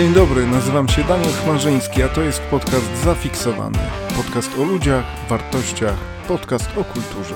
Dzień dobry, nazywam się Daniel Chmarzyński, a to jest podcast Zafiksowany. Podcast o ludziach, wartościach, podcast o kulturze.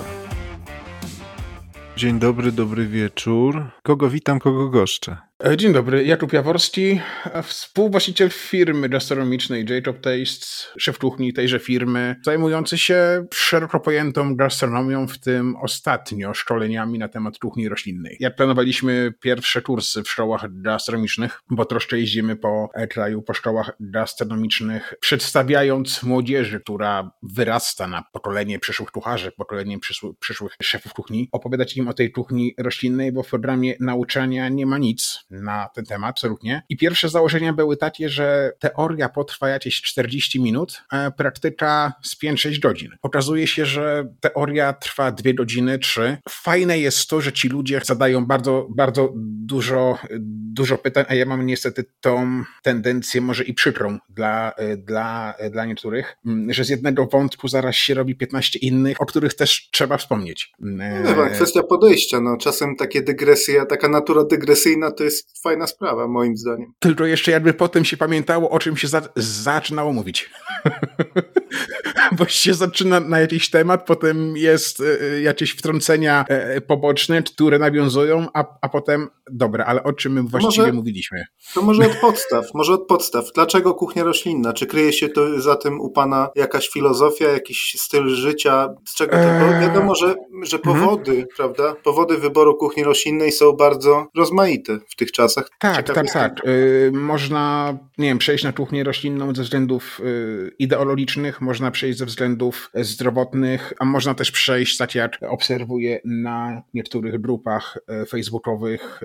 Dzień dobry, dobry wieczór. Kogo witam, kogo goszczę? E, dzień dobry, Jakub Jaworski, współwłaściciel firmy gastronomicznej J-Top Tastes, szef kuchni tejże firmy, zajmujący się szeroko pojętą gastronomią, w tym ostatnio szkoleniami na temat kuchni roślinnej. Jak planowaliśmy pierwsze kursy w szkołach gastronomicznych, bo troszkę jeździmy po kraju, po szkołach gastronomicznych, przedstawiając młodzieży, która wyrasta na pokolenie przyszłych kucharzy, pokolenie przyszłych szefów kuchni, opowiadać im o tej kuchni roślinnej, bo w programie nauczania nie ma nic na ten temat, absolutnie. I pierwsze założenia były takie, że teoria potrwa jakieś 40 minut, praktyka z 5-6 godzin. Okazuje się, że teoria trwa 2 godziny, 3. Fajne jest to, że ci ludzie zadają bardzo, bardzo dużo, dużo pytań, a ja mam niestety tą tendencję, może i przykrą dla, dla, dla niektórych, że z jednego wątku zaraz się robi 15 innych, o których też trzeba wspomnieć. No, kwestia podejścia. No. Czasem takie dygresje, taka natura dygresyjna to jest jest fajna sprawa, moim zdaniem. Tylko jeszcze jakby potem się pamiętało, o czym się za zaczynało mówić. Bo się zaczyna na jakiś temat, potem jest y, jakieś wtrącenia y, poboczne, które nawiązują, a, a potem, dobra, ale o czym my właściwie może, mówiliśmy? To może od podstaw, może od podstaw. Dlaczego kuchnia roślinna? Czy kryje się to za tym u pana jakaś filozofia, jakiś styl życia? Z czego to? Eee... Wiadomo, że, że mhm. powody, mhm. prawda? Powody wyboru kuchni roślinnej są bardzo rozmaite w tych czasach. Tak, Ciekawe tak, tak. Y, można, nie wiem, przejść na kuchnię roślinną ze względów y, ideologicznych, można przejść ze względów zdrowotnych, a można też przejść, tak jak obserwuję na niektórych grupach y, facebookowych,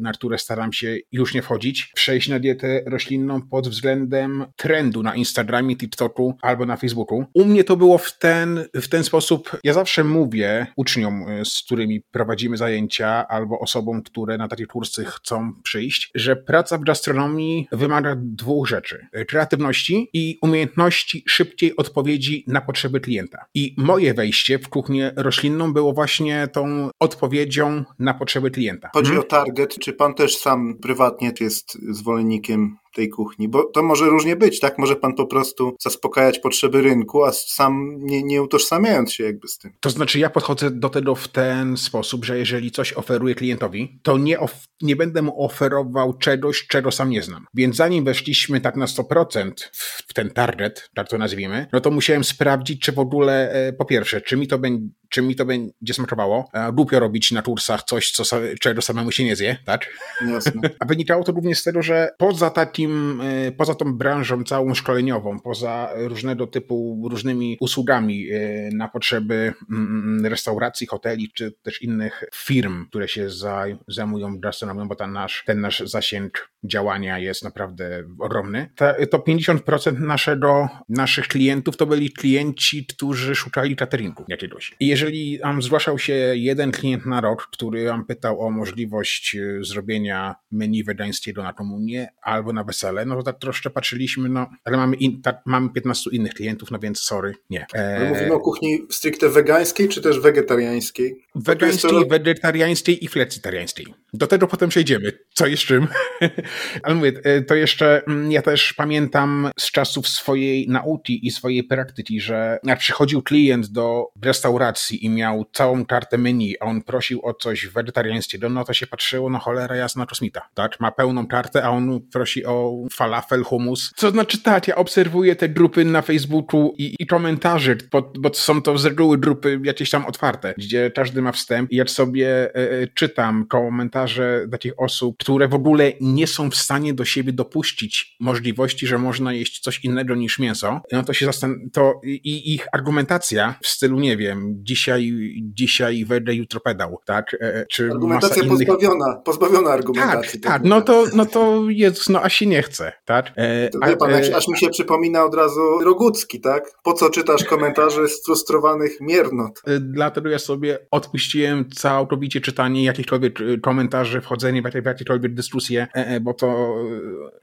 na które staram się już nie wchodzić, przejść na dietę roślinną pod względem trendu na Instagramie, TikToku albo na Facebooku. U mnie to było w ten, w ten sposób, ja zawsze mówię uczniom, z którymi prowadzimy zajęcia, albo osobom, które na takie kursy chcą przyjść, że praca w gastronomii wymaga dwóch rzeczy: kreatywności i umiejętności szybkiej odpowiedzi na potrzeby klienta. I moje wejście w kuchnię roślinną było właśnie tą odpowiedzią na potrzeby klienta. Chodzi hmm? o target. Czy pan też sam prywatnie jest zwolennikiem tej kuchni, bo to może różnie być, tak? Może pan po prostu zaspokajać potrzeby rynku, a sam nie, nie utożsamiając się jakby z tym. To znaczy ja podchodzę do tego w ten sposób, że jeżeli coś oferuję klientowi, to nie, of, nie będę mu oferował czegoś, czego sam nie znam. Więc zanim weszliśmy tak na 100% w ten target, tak to nazwijmy, no to musiałem sprawdzić, czy w ogóle, e, po pierwsze, czy mi to będzie czy mi to będzie smakowało. Głupio robić na kursach coś, co, czego samemu się nie zje, tak? Jasne. A wynikało to również z tego, że poza takim, e, poza tą branżą całą szkoleniową, poza różnego typu, różnymi usługami e, na potrzeby mm, mm, restauracji, hoteli, czy też innych firm, które się zajmują gastronomią, bo ten nasz, ten nasz zasięg działania jest naprawdę ogromny, to 50% naszego, naszych klientów to byli klienci, którzy szukali cateringu jakiegoś. I jeżeli um, zgłaszał się jeden klient na rok, który um, pytał o możliwość e, zrobienia menu wegańskiego na komunię albo na wesele, no to tak troszkę patrzyliśmy, no ale mamy, in, tak, mamy 15 innych klientów, no więc sorry, nie. E... Mówimy o kuchni stricte wegańskiej czy też wegetariańskiej? Wegańskiej, to... wegetariańskiej i flecytariańskiej. Do tego potem przejdziemy, co jest czym. ale mówię, e, to jeszcze mm, ja też pamiętam z czasów swojej nauki i swojej praktyki, że jak przychodził klient do restauracji i miał całą kartę menu, a on prosił o coś wegetariańskiego, no to się patrzyło, no cholera jasna kosmita, tak? Ma pełną kartę, a on prosi o falafel, hummus. Co znaczy tak, ja obserwuję te grupy na Facebooku i, i komentarze, bo, bo są to z reguły grupy jakieś tam otwarte, gdzie każdy ma wstęp i jak sobie e, e czytam komentarze takich osób, które w ogóle nie są w stanie do siebie dopuścić możliwości, że można jeść coś innego niż mięso, no to się zastan- to i ich argumentacja w stylu, nie wiem, dzisiaj, dzisiaj wejdę, jutro pedał, tak? E, e, czy Argumentacja innych... pozbawiona, pozbawiona argumentacji. Tak, tak, no to, no to jest, no a się nie chce, tak? E, to wie pan, a, aż mi się przypomina od razu Rogucki, tak? Po co czytasz komentarze sfrustrowanych miernot? Dlatego ja sobie odpuściłem całkowicie czytanie jakichkolwiek komentarzy, wchodzenie w jakiekolwiek dyskusje, bo to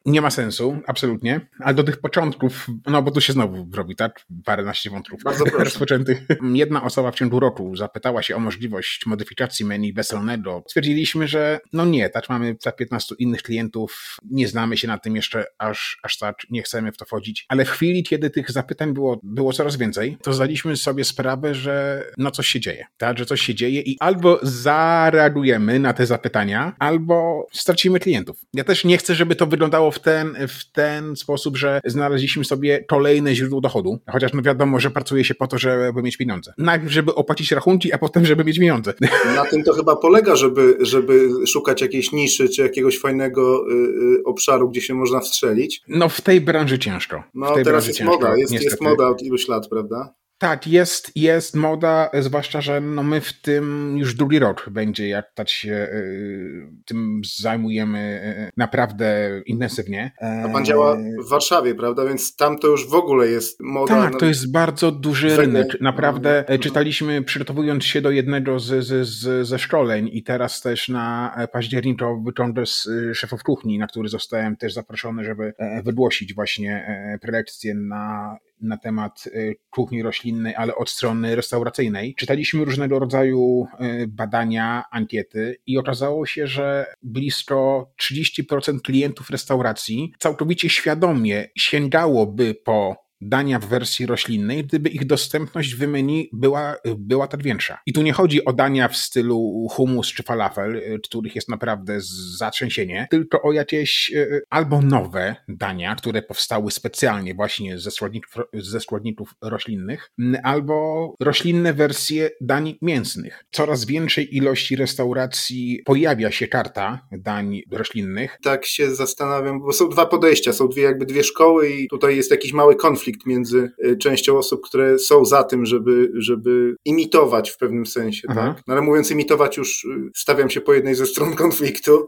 nie ma sensu, absolutnie. Ale do tych początków, no bo tu się znowu robi, tak? Paręnaście wątków Bardzo proszę. rozpoczętych. Jedna osoba w otwarciem Durotu zapytała się o możliwość modyfikacji menu weselnego, stwierdziliśmy, że no nie, tak mamy za 15 innych klientów, nie znamy się na tym jeszcze aż, aż tak, nie chcemy w to wchodzić. Ale w chwili, kiedy tych zapytań było, było coraz więcej, to zdaliśmy sobie sprawę, że no coś się dzieje, tak, że coś się dzieje i albo zareagujemy na te zapytania, albo stracimy klientów. Ja też nie chcę, żeby to wyglądało w ten, w ten sposób, że znaleźliśmy sobie kolejne źródło dochodu, chociaż no wiadomo, że pracuje się po to, żeby mieć pieniądze. Najpierw, żeby opłacić rachunki, a potem, żeby mieć pieniądze. Na tym to chyba polega, żeby, żeby szukać jakiejś niszy, czy jakiegoś fajnego y, y, obszaru, gdzie się można wstrzelić. No w tej branży ciężko. No teraz jest ciężko, moda, jest, jest moda od iluś lat, prawda? Tak, jest, jest moda, zwłaszcza, że no my w tym już drugi rok będzie, jak tak się y, tym zajmujemy y, naprawdę intensywnie. A pan działa w Warszawie, prawda? Więc tam to już w ogóle jest moda. Tak, to jest bardzo duży rynek. Naprawdę mhm. czytaliśmy, przygotowując się do jednego z, z, z, ze szkoleń i teraz też na październikowy kongres szefów kuchni, na który zostałem też zaproszony, żeby e, wygłosić właśnie e, prelekcję na na temat y, kuchni roślinnej, ale od strony restauracyjnej. Czytaliśmy różnego rodzaju y, badania, ankiety i okazało się, że blisko 30% klientów restauracji całkowicie świadomie sięgałoby po dania w wersji roślinnej, gdyby ich dostępność w menu była, była tak większa. I tu nie chodzi o dania w stylu hummus czy falafel, y, których jest naprawdę zatrzęsienie, tylko o jakieś y, albo nowe dania, które powstały specjalnie właśnie ze składników, ze składników roślinnych, albo roślinne wersje dań mięsnych. Coraz większej ilości restauracji pojawia się karta dań roślinnych. Tak się zastanawiam, bo są dwa podejścia, są dwie jakby dwie szkoły i tutaj jest jakiś mały konflikt konflikt między y, częścią osób, które są za tym, żeby, żeby imitować w pewnym sensie, tak? No ale mówiąc imitować już y, stawiam się po jednej ze stron konfliktu.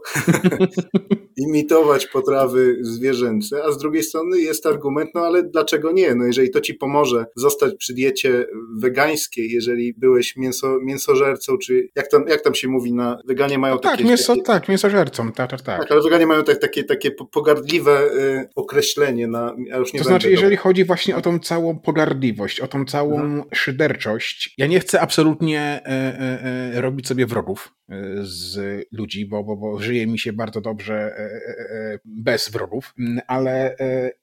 imitować potrawy zwierzęce, a z drugiej strony jest argument, no ale dlaczego nie? No jeżeli to ci pomoże zostać przy diecie wegańskiej, jeżeli byłeś mięso, mięsożercą, czy jak tam, jak tam się mówi na weganie mają no takie... Tak, mięso, takie, tak, mięsożercą, tak, tak, tak. Tak, ale weganie mają tak, takie, takie pogardliwe y, określenie na... Ja już nie to znaczy, jeżeli chodzi właśnie o tą całą pogardliwość, o tą całą mhm. szyderczość, ja nie chcę absolutnie e, e, e, robić sobie wrogów z ludzi, bo, bo, bo żyje mi się bardzo dobrze bez wrogów, ale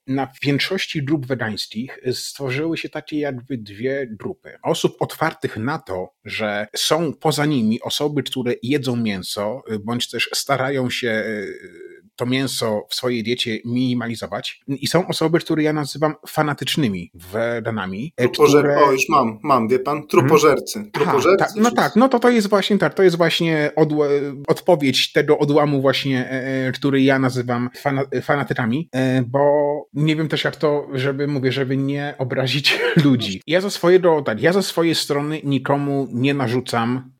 na większości grup wegańskich stworzyły się takie jakby dwie grupy. Osób otwartych na to, że są poza nimi osoby, które jedzą mięso, bądź też starają się to mięso w swojej diecie minimalizować. I są osoby, które ja nazywam fanatycznymi weganami. Trupożer... Które... O, już mam, mam, wie pan, trupożercy. Hmm. trupożercy Aha, tak, no tak, no to to jest właśnie tak, to jest właśnie odła... odpowiedź tego odłamu właśnie, e, e, który ja nazywam fana... fanatykami, e, bo nie wiem też jak to, żeby, mówię, żeby nie obrazić ludzi. Ja ze swojego, tak, ja ze swojej strony nikomu nie narzucam,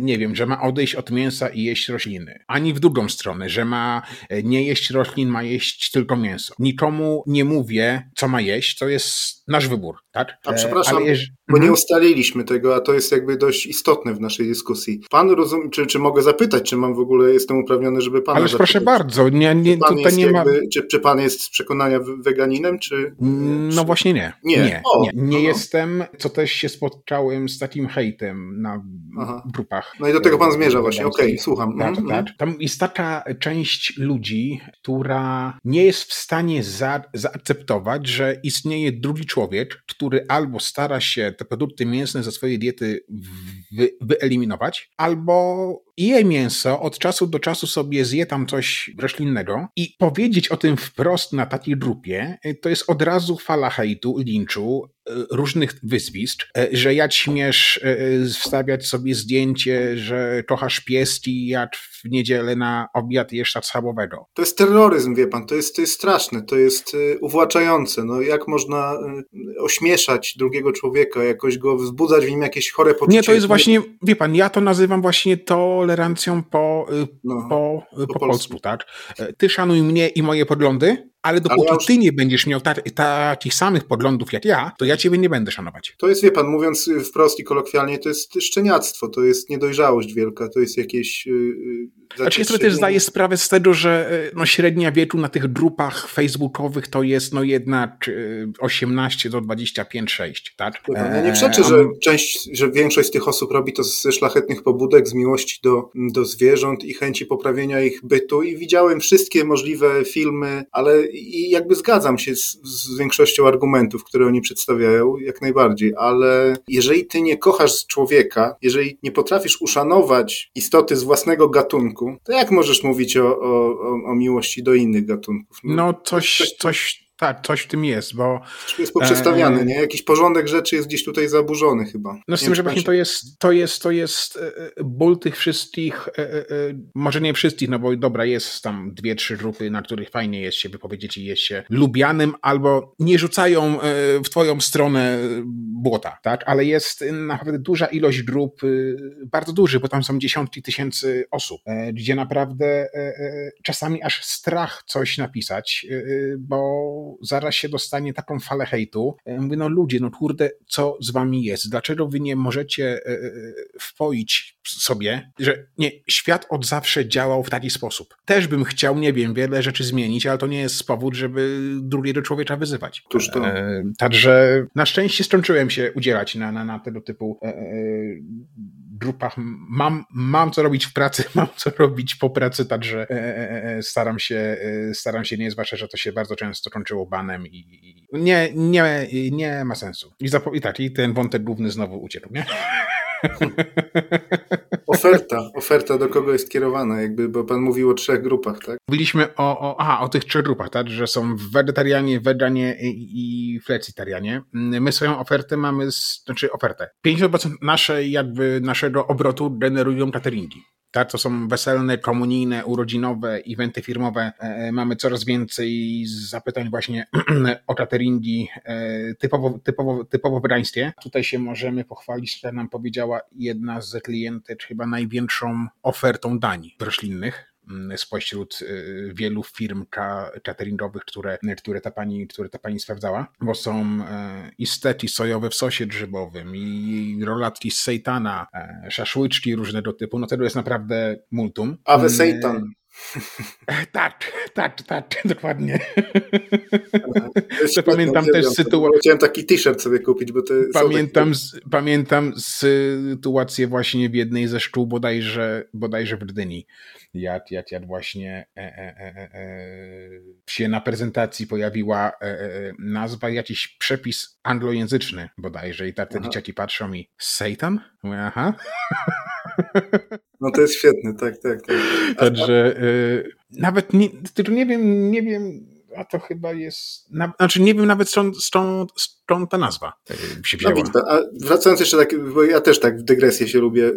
nie wiem, że ma odejść od mięsa i jeść rośliny. Ani w drugą stronę, że ma nie jeść roślin, ma jeść tylko mięso. Nikomu nie mówię, co ma jeść, to jest nasz wybór, tak? A przepraszam, Ale... bo nie mhm. ustaliliśmy tego, a to jest jakby dość istotne w naszej dyskusji. Pan rozumie, czy, czy mogę zapytać, czy mam w ogóle, jestem uprawniony, żeby pana Ale proszę bardzo, nie, nie, czy tutaj nie jakby, ma... Czy, czy pan jest z przekonania weganinem, czy... No czy... właśnie nie. Nie, nie, o, nie. nie jestem, co też się spotkałem z takim hejtem na Aha. grupach. No i do tego pan zmierza właśnie, okej, okay, słucham. Tak, mhm. tak. Tam jest taka część ludzi, która nie jest w stanie za, zaakceptować, że istnieje drugi człowiek, który albo stara się te produkty mięsne ze swojej diety wy, wyeliminować, albo je mięso, od czasu do czasu sobie zje tam coś roślinnego i powiedzieć o tym wprost na takiej grupie, to jest od razu fala hejtu, linczu, E, różnych wyzwisk, e, że jak śmiesz e, wstawiać sobie zdjęcie, że kochasz pieski, jak w niedzielę na obiad jesz schabowego. To jest terroryzm, wie pan, to jest, to jest straszne, to jest uwłaczające. No, jak można ośmieszać drugiego człowieka, jakoś go wzbudzać w nim jakieś chore poczucie? Nie, to jest właśnie, wie pan, ja to nazywam właśnie tolerancją po, no, po, po, po polsku, tak? Ty szanuj mnie i moje poglądy, ale dopóki ale ja już... ty nie będziesz miał takich samych poglądów jak ja, to ja ciebie nie będę szanować. To jest, wie pan, mówiąc wprost i kolokwialnie, to jest szczeniactwo, to jest niedojrzałość wielka, to jest jakieś... Yy, znaczy ja sobie też zdaję sprawę z tego, że no, średnia wieku na tych grupach facebookowych to jest no jednak 18 do 25-6, tak? Ja nie przeczę, że część, że większość z tych osób robi to ze szlachetnych pobudek, z miłości do, do zwierząt i chęci poprawienia ich bytu i widziałem wszystkie możliwe filmy, ale i jakby zgadzam się z, z większością argumentów, które oni przedstawiają, jak najbardziej, ale jeżeli ty nie kochasz człowieka, jeżeli nie potrafisz uszanować istoty z własnego gatunku, to jak możesz mówić o, o, o miłości do innych gatunków? No, no coś, coś, tak, coś w tym jest, bo... Jest poprzestawiany, e, nie? Jakiś porządek rzeczy jest gdzieś tutaj zaburzony chyba. No z tym, że właśnie to jest, to jest, to jest e, e, ból tych wszystkich, może nie wszystkich, no bo dobra, jest tam dwie, trzy grupy, na których fajnie jest się wypowiedzieć i jest się lubianym, albo nie rzucają w twoją stronę błota, tak? Ale jest naprawdę duża ilość grup, bardzo duży, bo tam są dziesiątki tysięcy osób, gdzie naprawdę czasami aż strach coś napisać, bo zaraz się dostanie taką falę hejtu. E, mówię, no ludzie, no kurde, co z wami jest? Dlaczego wy nie możecie e, e, wpoić sobie, że nie, świat od zawsze działał w taki sposób. Też bym chciał, nie wiem, wiele rzeczy zmienić, ale to nie jest powód, żeby drugiego człowieka wyzywać. Tuż to. także na szczęście skończyłem się udzielać na, na, na tego typu grupach mam, mam co robić w pracy, mam co robić po pracy, także e, e, e, staram się, staram się nie, zwłaszcza, że to się bardzo często kończyło banem i, nie, nie, nie ma sensu. I, i tak, i ten wątek główny znowu uciekł, nie? Oferta, oferta do kogo jest kierowana, jakby, bo pan mówił o trzech grupach, tak? Mówiliśmy o, o, aha, o tych trzech grupach, tak, że są wegetarianie, weganie i, i flecitarianie. My swoją ofertę mamy, z, znaczy ofertę. 50% naszej, jakby naszego obrotu generują cateringi. Tak, to są weselne, komunijne, urodzinowe, eventy firmowe. E, e, mamy coraz więcej zapytań właśnie o cateringi e, typowo, typowo, typowo. Tutaj się możemy pochwalić, że nam powiedziała jedna z klientek chyba największą ofertą dań roślinnych spośród y, wielu firm cateringowych, które, które, ta pani, które ta pani sprawdzała, bo są e, i steki sojowe w sosie grzybowym, i rolatki z sejtana, e, szaszłyczki różnego typu, no tego jest naprawdę multum. Awe mm, seitan. Tak, tak, tak, dokładnie. Pamiętam też sytuację. Chciałem taki t-shirt sobie kupić, bo to pamiętam, z, pamiętam sytuację właśnie w jednej ze szkół bodajże, bodajże w Gdyni. Jak, jak, jak właśnie e, e, e, e się na prezentacji pojawiła e, e, nazwa, jakiś przepis anglojęzyczny bodajże i te dzieciaki patrzą mi, Satan? Mówię, aha. No to jest świetne, tak, tak. tak. Także y, nawet nie, nie wiem, nie wiem, a to chyba jest. Na, znaczy, nie wiem nawet stąd, stąd, skąd ta nazwa e, się wzięła. No, a wracając jeszcze tak, bo ja też tak w dygresję się lubię. Y,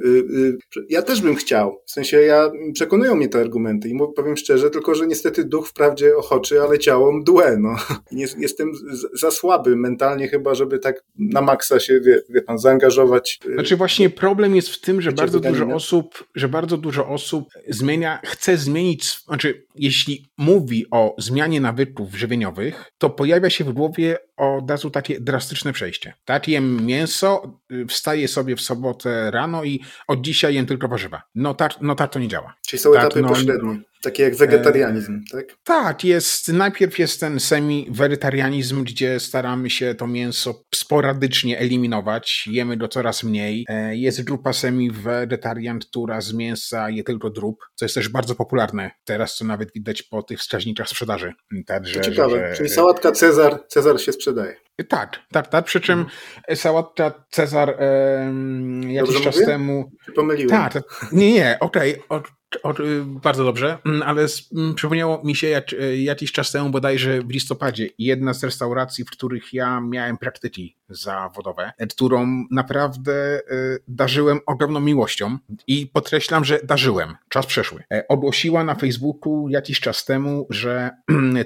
y, ja też bym chciał. W sensie ja przekonują mnie te argumenty i powiem szczerze, tylko że niestety duch wprawdzie ochoczy, ale ciało mdłe. No. Jestem za słaby mentalnie chyba, żeby tak na maksa się, wie, wie pan, zaangażować. Y, znaczy właśnie problem jest w tym, że bardzo dużo osób, że bardzo dużo osób zmienia, chce zmienić, znaczy jeśli mówi o zmianie nawyków żywieniowych, to pojawia się w głowie od razu takie drastyczne przejście. Tak, jem mięso, y, wstaję sobie w sobotę rano i od dzisiaj jem tylko warzywa. No tak, no tak to nie działa. Czyli są tak, etapy no, pośrednie. Takie jak wegetarianizm, e, tak? Tak, jest, najpierw jest ten semi-wegetarianizm, gdzie staramy się to mięso sporadycznie eliminować, jemy go coraz mniej. E, jest grupa semi-wegetarian, która z mięsa je tylko drób, co jest też bardzo popularne teraz, co nawet widać po tych wskaźnikach sprzedaży. Także, Ciekawe, że, czyli sałatka Cezar, Cezar się sprzedaje. Tak, tak, tak. Przy czym hmm. sałatka Cezar e, jakiś Dobrze czas mówię? temu. Pomyliłem. Tak, tak, nie, nie, okej, okay. O, y, bardzo dobrze, mm, ale mm, przypomniało mi się jak, y, jakiś czas temu, bodajże w listopadzie, jedna z restauracji, w których ja miałem praktyki zawodowe, którą naprawdę y, darzyłem ogromną miłością i podkreślam, że darzyłem. Czas przeszły. E, ogłosiła na Facebooku jakiś czas temu, że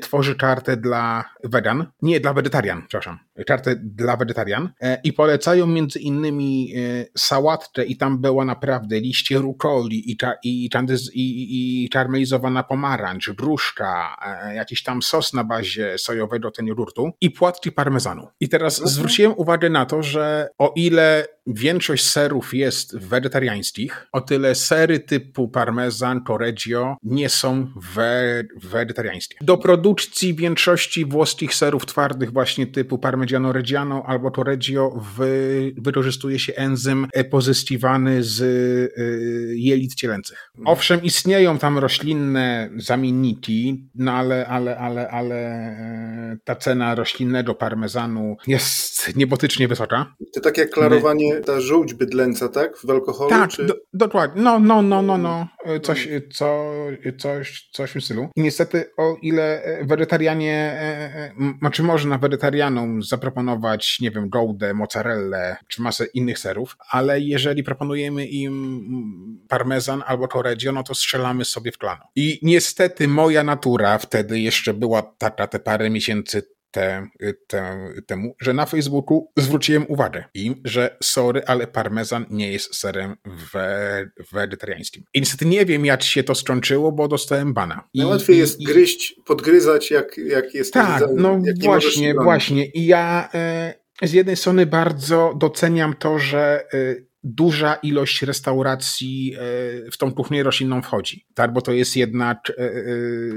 tworzy kartę dla wegan, nie, dla wegetarian, przepraszam, kartę dla wegetarian i polecają między innymi sałatkę i tam była naprawdę liście rukoli i, i, i, i karmelizowana pomarańcz, gruszka, jakiś tam sos na bazie sojowego tenururtu i płatki parmezanu. I teraz mhm. zwróciłem uwagę na to, że o ile większość serów jest wegetariańskich, o tyle sery typu parmezan, correggio nie są we, wegetariańskie. Do produkcji większości włoskich serów twardych właśnie typu parmigiano reggiano albo correggio wy, wykorzystuje się enzym pozyskiwany z y, jelit cielęcych. Owszem, istnieją tam roślinne zamienniki, no ale, ale, ale, ale e, ta cena roślinnego parmezanu jest niebotycznie wysoka. To tak jak klarowanie ta żółć bydlęca, tak? W alkoholu? Tak, czy... do, dokładnie. No, no, no, no, no. Coś, co, coś, coś w tym stylu. I niestety, o ile wegetarianie, e, e, znaczy można wegetarianom zaproponować, nie wiem, goudę, mozzarellę, czy masę innych serów, ale jeżeli proponujemy im parmezan albo correggio, no to strzelamy sobie w klano. I niestety moja natura wtedy jeszcze była taka te parę miesięcy te, te, temu, że na Facebooku zwróciłem uwagę im, że sorry, ale parmezan nie jest serem we, wegetariańskim. I niestety nie wiem, jak się to skończyło, bo dostałem bana. I, Najłatwiej jest gryźć, podgryzać, jak, jak jest Tak, no właśnie, właśnie. I ja e, z jednej strony bardzo doceniam to, że e, duża ilość restauracji e, w tą kuchnię roślinną wchodzi. Tak, bo to jest jednak e, e,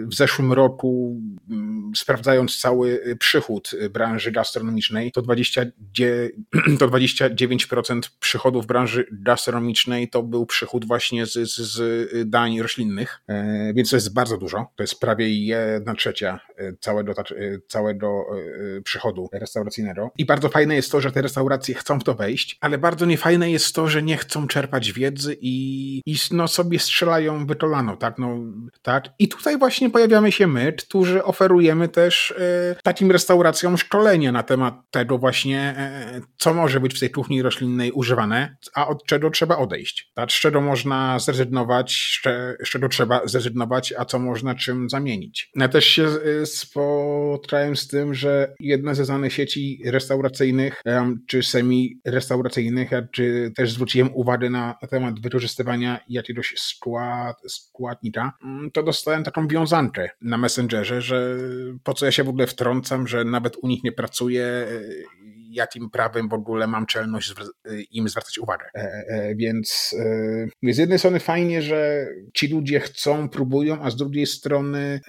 w zeszłym roku, mm, sprawdzając cały przychód branży gastronomicznej, to, 20, to 29% przychodów branży gastronomicznej to był przychód właśnie z, z, z dań roślinnych, więc to jest bardzo dużo. To jest prawie jedna trzecia całego, całego przychodu restauracyjnego. I bardzo fajne jest to, że te restauracje chcą w to wejść, ale bardzo niefajne jest to, że nie chcą czerpać wiedzy i, i no sobie strzelają wytolano, tak? No, tak? I tutaj właśnie pojawiamy się my, którzy oferujemy też e, takim restauracjom szkolenie na temat tego właśnie, e, co może być w tej kuchni roślinnej używane, a od czego trzeba odejść. Tak? Z czego można zrezygnować, z czego trzeba zrezygnować, a co można czym zamienić. Ja też się e, spotkałem z tym, że jedna ze znanych sieci restauracyjnych, czy semi-restauracyjnych, czy też zwróciłem uwagę na temat wykorzystywania jakiegoś skład, składnika, mm, to dostałem taką wiązankę na Messengerze, że po co ja się w ogóle wtrącam, że nawet u nich nie pracuję jakim prawem w ogóle mam czelność im zwracać uwagę. E, e, więc e, z jednej strony fajnie, że ci ludzie chcą, próbują, a z drugiej strony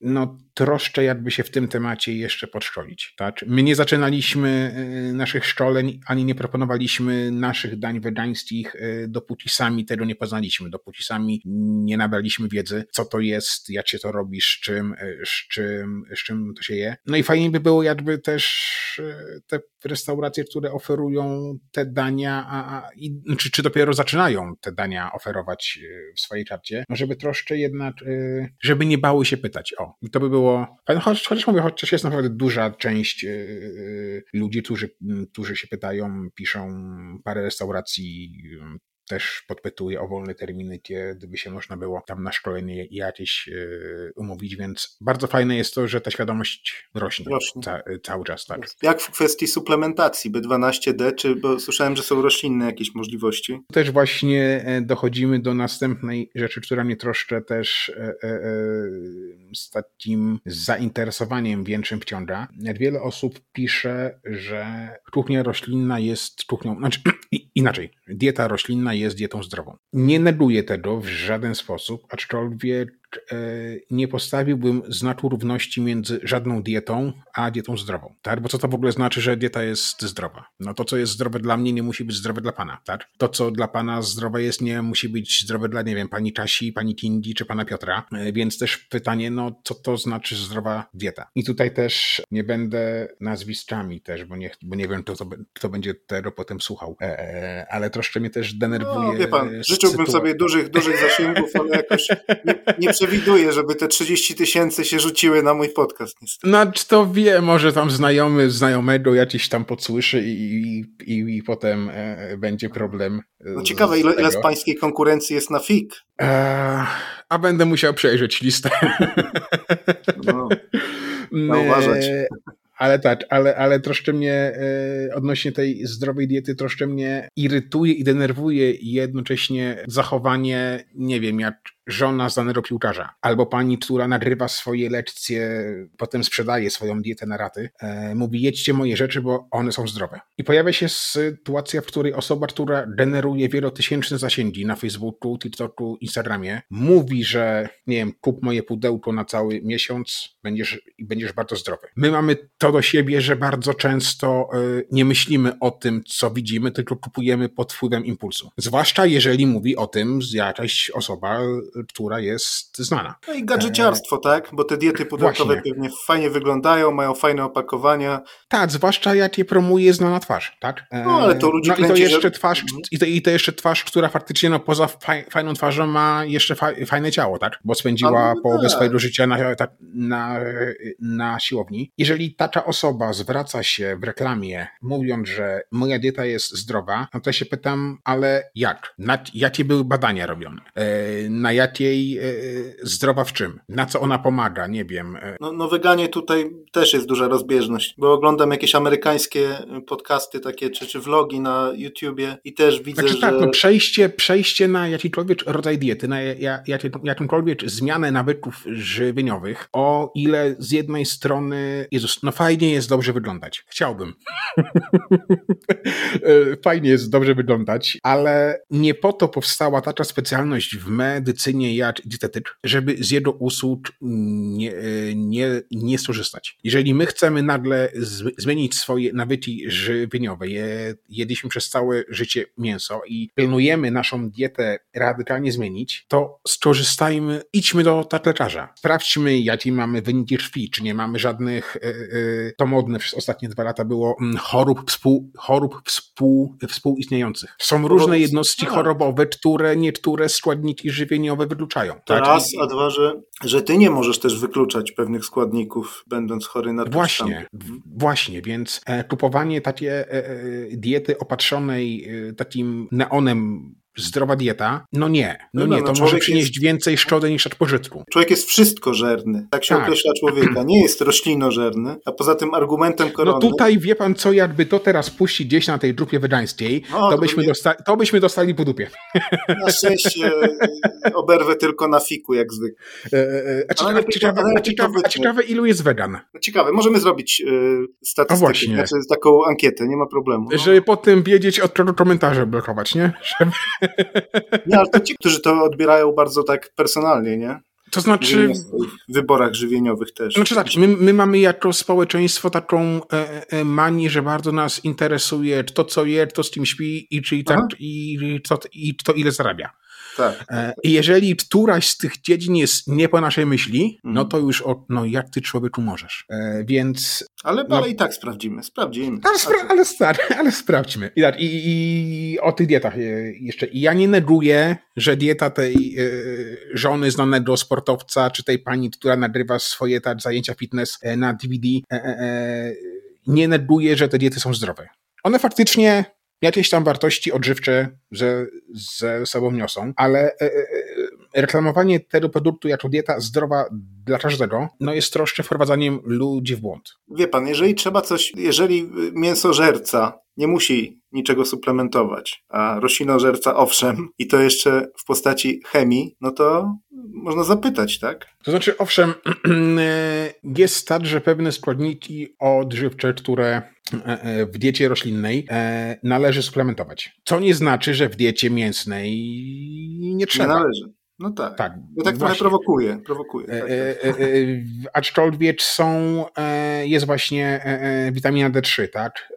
no troszczę jakby się w tym temacie jeszcze podszkolić. Tak? My nie zaczynaliśmy naszych szkoleń, ani nie proponowaliśmy naszych dań wegańskich, dopóki sami tego nie poznaliśmy, dopóki sami nie nabraliśmy wiedzy, co to jest, jak się to robi, z czym, z czym, z czym to się je. No i fajnie by było jakby też te restauracje, które oferują te dania, a, i, czy, czy dopiero zaczynają te dania oferować e, w swojej karcie, no żeby troszkę jednak, e, żeby nie bały się pytać. O, to by było, chociaż, chociaż mówię, chociaż jest naprawdę duża część e, ludzi, którzy, którzy się pytają, piszą parę restauracji też podpytuje o wolne terminy, gdyby się można było tam na szkolenie jakieś yy, umówić, więc bardzo fajne jest to, że ta świadomość rośnie, rośnie. Ca cały czas. Tak. Jak w kwestii suplementacji B12D, czy bo słyszałem, że są roślinne jakieś możliwości? Też właśnie e, dochodzimy do następnej rzeczy, która mnie troszkę też e, e, e, z takim zainteresowaniem większym wciąga. Wiele osób pisze, że kuchnia roślinna jest kuchnią, znaczy inaczej, dieta roślinna jest dietą zdrową. Nie neguję tego w żaden sposób, aczkolwiek nie postawiłbym znaku równości między żadną dietą, a dietą zdrową. Tak? Bo co to w ogóle znaczy, że dieta jest zdrowa? No to, co jest zdrowe dla mnie, nie musi być zdrowe dla pana. Tak? To, co dla pana zdrowe jest, nie musi być zdrowe dla, nie wiem, pani Kasi, pani Tindi czy pana Piotra. E, więc też pytanie, no co to znaczy zdrowa dieta? I tutaj też nie będę nazwiskami też, bo nie, bo nie wiem, kto, kto będzie tego potem słuchał. E, ale troszkę mnie też denerwuje. No, wie pan, życzyłbym sobie dużych, dużych zasięgów, ale jakoś nie, nie przewiduję, żeby te 30 tysięcy się rzuciły na mój podcast. Niestety. No, czy to wie, może tam znajomy znajomego jakiś tam podsłyszy i, i, i potem e, będzie problem. No ciekawe, ile, ile z pańskiej konkurencji jest na FIK? E, a będę musiał przejrzeć listę. No, uważać. ale tak, ale, ale troszkę mnie e, odnośnie tej zdrowej diety troszkę mnie irytuje i denerwuje jednocześnie zachowanie, nie wiem, jak żona znanego piłkarza, albo pani, która nagrywa swoje lekcje, potem sprzedaje swoją dietę na raty, e, mówi jedźcie moje rzeczy, bo one są zdrowe. I pojawia się sytuacja, w której osoba, która generuje wielotysięczne zasięgi na Facebooku, TikToku, Instagramie, mówi, że nie wiem, kup moje pudełko na cały miesiąc, będziesz, będziesz bardzo zdrowy. My mamy to do siebie, że bardzo często y, nie myślimy o tym, co widzimy, tylko kupujemy pod wpływem impulsu. Zwłaszcza jeżeli mówi o tym jakaś osoba, która jest znana. No i gadżeciarstwo, e... tak? Bo te diety pudełkowe Właśnie. pewnie fajnie wyglądają, mają fajne opakowania. Tak, zwłaszcza jak je promuje znana twarz, tak? E... No ale to ludzi no, kręci, i to jeszcze że... twarz, mhm. i to, i to jeszcze twarz, która faktycznie no, poza faj, fajną twarzą ma jeszcze fajne ciało, tak? Bo spędziła no połowę tak. swojego życia na, na, na siłowni. Jeżeli taka osoba zwraca się w reklamie, mówiąc, że moja dieta jest zdrowa, no to się pytam, ale jak? Na, jakie były badania robione? E, na jakiej e, zdrowa w czym? Na co ona pomaga? Nie wiem. E. No, no weganie tutaj też jest duża rozbieżność, bo oglądam jakieś amerykańskie podcasty takie, czy, czy vlogi na YouTubie i też widzę, znaczy, że... tak, no przejście, przejście na jakikolwiek rodzaj diety, na jakąkolwiek zmianę nawyków żywieniowych, o ile z jednej strony, Jezus, no fajnie jest dobrze wyglądać. Chciałbym. fajnie jest dobrze wyglądać, ale nie po to powstała taka specjalność w medycynie jak dietetyk, żeby z jego usług nie, nie, nie skorzystać. Jeżeli my chcemy nagle zmienić swoje nawyki żywieniowe, je, jedliśmy przez całe życie mięso i planujemy naszą dietę radykalnie zmienić, to skorzystajmy, idźmy do lekarza. Sprawdźmy, jakie mamy wyniki krwi, czy nie mamy żadnych, e, e, to modne przez ostatnie dwa lata było, mm, chorób, współ, chorób współ, współistniejących. Są różne jednostki tak. chorobowe, które niektóre składniki żywieniowe wykluczają. To tak? raz, a dwa, że, że ty nie możesz też wykluczać pewnych składników, będąc chory na Właśnie, właśnie, więc e, kupowanie takiej diety opatrzonej takim neonem zdrowa dieta? No nie. No, no nie, no, to może przynieść jest... więcej szkody niż od pożytku. Człowiek jest wszystkożerny. Tak się tak. określa człowieka. Nie jest roślinożerny, a poza tym argumentem no korony... No tutaj wie pan co, jakby to teraz puścić gdzieś na tej grupie wegańskiej, no, to, byśmy nie... dostali, to byśmy dostali po dupie. Na szczęście e, oberwę tylko na fiku, jak zwykle. E, e, a, ciekawe, a, ciekawe, a, ciekawe, a ciekawe, ilu jest wegan? Ciekawe, możemy zrobić y, statystykę, znaczy taką ankietę, nie ma problemu. No. Żeby potem wiedzieć, od czego komentarze blokować, nie? Żeby... Nie, ale to ci, którzy to odbierają bardzo tak personalnie, nie? To znaczy. W wyborach żywieniowych też. Znaczy tak, my, my mamy jako społeczeństwo taką e, e, manię, że bardzo nas interesuje to, co je, to z kim śpi i, czy, tak, i, to, i to, ile zarabia. Tak. E, I jeżeli któraś z tych dziedzin jest nie po naszej myśli, no mhm. to już o, no jak ty człowieku możesz. E, więc. Ale, no, ale i tak sprawdzimy, sprawdzimy. Ale, spra ale, stary, ale sprawdźmy. I, tak, i, i, o tych dietach jeszcze. I ja nie neguję, że dieta tej e, żony znanego sportowca, czy tej pani, która nagrywa swoje tak, zajęcia fitness na DVD, nie neguję, że te diety są zdrowe. One faktycznie jakieś tam wartości odżywcze ze, ze sobą niosą, ale e, e, e, reklamowanie tego produktu jako dieta zdrowa dla każdego, no jest troszkę wprowadzaniem ludzi w błąd. Wie pan, jeżeli trzeba coś, jeżeli mięsożerca nie musi niczego suplementować, a roślinożerca owszem, i to jeszcze w postaci chemii, no to można zapytać, tak? To znaczy, owszem, jest tak, że pewne składniki odżywcze, które w diecie roślinnej należy suplementować. Co nie znaczy, że w diecie mięsnej nie trzeba. Nie należy. No tak. tak no tak trochę prowokuje. prowokuje tak, e, tak. E, e, aczkolwiek są, e, jest właśnie e, e, witamina D3, tak,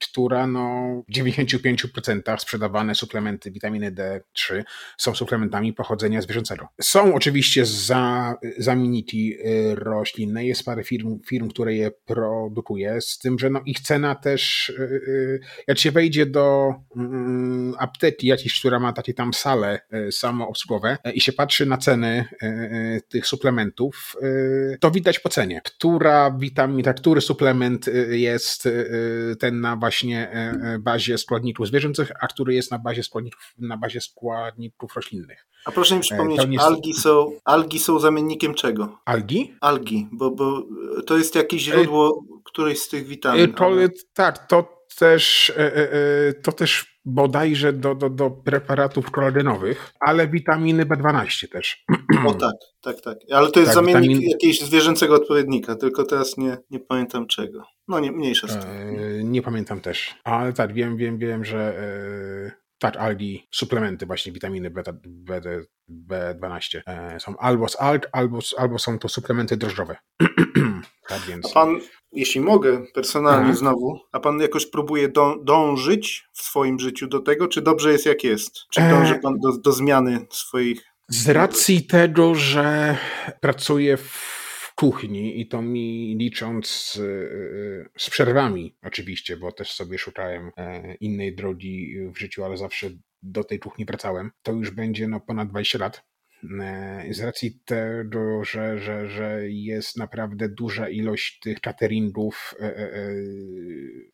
która no w 95% sprzedawane suplementy witaminy D3 są suplementami pochodzenia zwierzęcego. Są oczywiście za, zamienniki roślinne, jest parę firm, firm, które je produkuje, z tym, że no ich cena też, jak się wejdzie do mm, apteki jakiejś, która ma takie tam sale samoobsługowe, E, i się patrzy na ceny e, e, tych suplementów, to widać po cenie, która witamina, który suplement jest ten na właśnie bazie składników zwierzęcych, a który jest na bazie składników, na bazie składników roślinnych. A proszę mi przypomnieć, jest... algi, są, algi są zamiennikiem czego? Algi? Algi, bo, bo to jest jakieś źródło którejś z tych witamin. To, ale... Tak, to też, to też bodajże do, do, do preparatów koladynowych, ale witaminy B12 też. O tak, tak, tak. Ale to jest tak, zamiennik witamin... jakiegoś zwierzęcego odpowiednika, tylko teraz nie, nie pamiętam czego. No nie, mniejsza z tym. E, nie pamiętam też, ale tak, wiem, wiem, wiem, że e, tak, algi, suplementy właśnie witaminy B, B, B12 e, są albo z alg, albo, albo są to suplementy drożdżowe. tak więc... A pan, jeśli mogę personalnie Aha. znowu, a pan jakoś próbuje dążyć w swoim życiu do tego, czy dobrze jest jak jest? Czy e, dąży pan do, do zmiany swoich... Z racji tego, że pracuję w kuchni i to mi licząc z przerwami oczywiście, bo też sobie szukałem e, innej drogi w życiu, ale zawsze do tej kuchni wracałem, to już będzie no ponad 20 lat. E, z racji tego, że, że, że jest naprawdę duża ilość tych cateringów, e, e,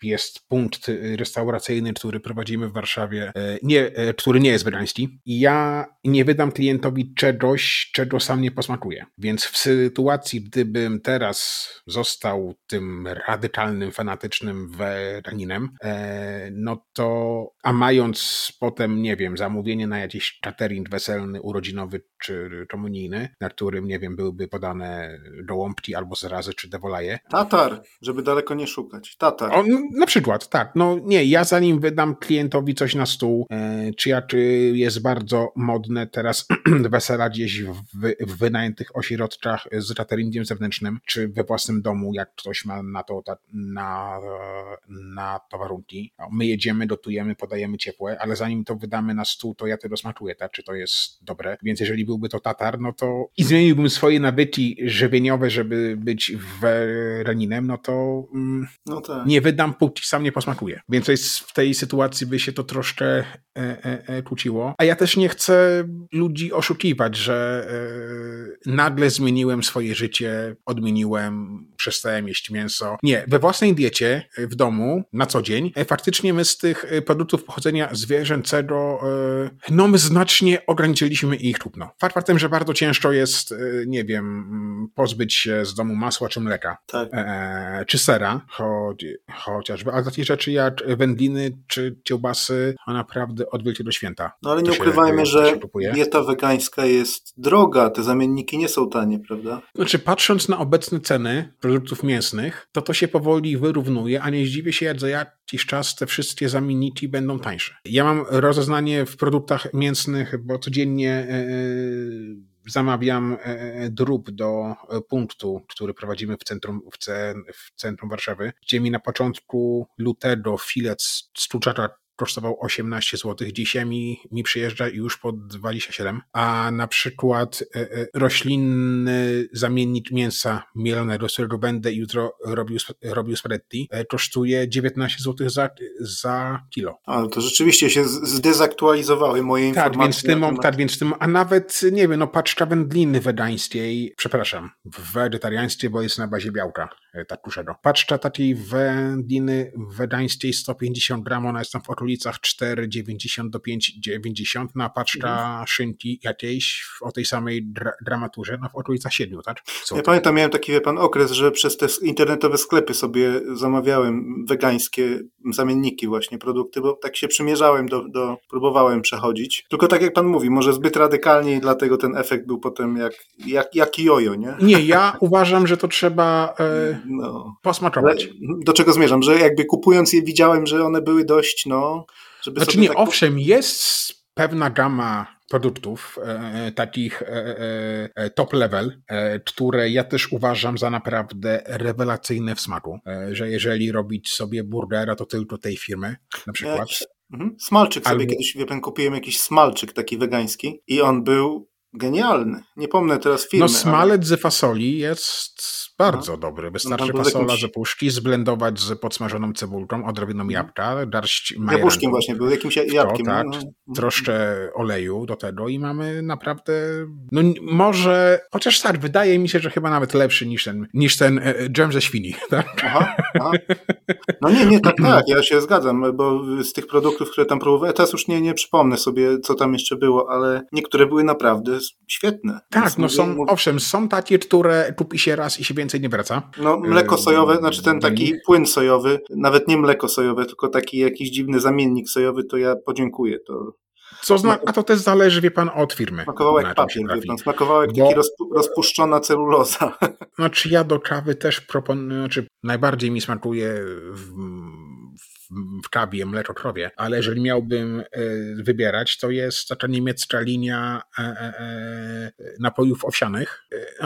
jest punkt restauracyjny, który prowadzimy w Warszawie, nie, który nie jest wegański ja nie wydam klientowi czegoś, czego sam nie posmakuję. Więc w sytuacji, gdybym teraz został tym radykalnym, fanatycznym weganinem, no to, a mając potem, nie wiem, zamówienie na jakiś catering weselny, urodzinowy czy komunijny, na którym, nie wiem, byłyby podane gołąbki albo zrazy, czy dewolaje. Tatar, żeby daleko nie szukać. Tatar. O, na przykład, tak. No nie, ja zanim wydam klientowi coś na stół, e, czy ja, czy jest bardzo modne teraz wesela gdzieś w, w wynajętych ośrodkach z cateringiem zewnętrznym, czy we własnym domu, jak ktoś ma na to, na, na to warunki. My jedziemy, gotujemy, podajemy ciepłe, ale zanim to wydamy na stół, to ja to smakuję, tak? czy to jest dobre. Więc jeżeli był byłby to Tatar, no to i zmieniłbym swoje nawyki żywieniowe, żeby być weraninem, no to mm, no tak. nie wydam, póki sam nie posmakuje. Więc jest, w tej sytuacji by się to troszkę e, e, e, kłóciło. A ja też nie chcę ludzi oszukiwać, że e, nagle zmieniłem swoje życie, odmieniłem, przestałem jeść mięso. Nie, we własnej diecie, w domu, na co dzień, e, faktycznie my z tych e, produktów pochodzenia zwierzęcego, no my znacznie ograniczyliśmy ich kupno. Fakt faktem, że bardzo ciężko jest, y, nie wiem, mm, pozbyć się z domu masła czy mleka, tak. e, czy sera, choć, chociażby, ale takie rzeczy jak wędliny czy kiełbasy, a naprawdę od wielkiego święta. No ale nie ukrywajmy, że dieta wegańska jest droga, te zamienniki nie są tanie, prawda? Znaczy, patrząc na obecne ceny produktów mięsnych, to to się powoli wyrównuje, a nie zdziwię się, jak za jakiś czas te wszystkie zamienniki będą tańsze. Ja mam rozeznanie w produktach mięsnych, bo codziennie e, zamawiam e, e, drób do e, punktu, który prowadzimy w centrum, w, w centrum Warszawy, gdzie mi na początku lutego filet z kosztował 18 zł. Dzisiaj mi, mi przyjeżdża już po 27. A na przykład e, e, roślinny zamiennik mięsa mielonego, z którego będę jutro robił, robił spaghetti, e, kosztuje 19 zł za, za kilo. Ale to rzeczywiście się zdezaktualizowały moje tak, informacje. Więc tym, tak, więc tym, a nawet, nie wiem, no paczka wędliny wegańskiej, przepraszam, wegetariańskiej, bo jest na bazie białka tak dużego. Paczka takiej wędliny wegańskiej 150 gram, ona jest tam w okolicach 4,90 do 5,90, na paczka mhm. szynki jakiejś o tej samej dra dramaturze, no w okolicach 7, tak? ja pamiętam, miałem taki, wie pan, okres, że przez te internetowe sklepy sobie zamawiałem wegańskie zamienniki właśnie, produkty, bo tak się przymierzałem do, do próbowałem przechodzić. Tylko tak jak pan mówi, może zbyt radykalnie i dlatego ten efekt był potem jak, jak, jak jojo, nie? Nie, ja uważam, że to trzeba e, no. posmakować. do czego zmierzam? Że jakby kupując je widziałem, że one były dość, no, żeby znaczy nie, tak... owszem, jest pewna gama produktów e, e takich e, e, e, top level, e, które ja też uważam za naprawdę rewelacyjne w smaku, że jeżeli robić sobie burgera, to tylko tej firmy na przykład. Mhm. Smalczyk Albo... sobie kiedyś, wie pan, kupiłem jakiś smalczyk taki wegański i on był genialny. Nie pomnę teraz firmy. No smalec ale... ze fasoli jest bardzo no. dobry. Wystarczy no, fasola jakimś... z puszki zblendować z podsmażoną cebulką, odrobiną mhm. jabłka, darść majeranku. Jabłuszkiem właśnie, był jakimś jabłkiem. To, tak, no. no. troszkę oleju do tego i mamy naprawdę, no może, chociaż tak, wydaje mi się, że chyba nawet lepszy niż ten, niż ten e, dżem ze świni. Tak? Aha, aha. No nie, nie, tak, tak, ja się zgadzam, bo z tych produktów, które tam próbowałem, teraz już nie, nie przypomnę sobie, co tam jeszcze było, ale niektóre były naprawdę świetne. Tak, Więc no są, owszem, są takie, które kupi się raz i się więcej nie wraca. No mleko sojowe, znaczy ten taki płyn sojowy, nawet nie mleko sojowe, tylko taki jakiś dziwny zamiennik sojowy, to ja podziękuję. To co zna, a to też zależy, wie pan, od firmy. Smakował jak papier, wie pan, smakował jak Bo... rozpuszczona celuloza. Znaczy ja do kawy też proponuję, znaczy najbardziej mi smakuje w, w kawie mleczo-krowie, ale jeżeli miałbym e, wybierać, to jest taka niemiecka linia e, e, napojów owsianych,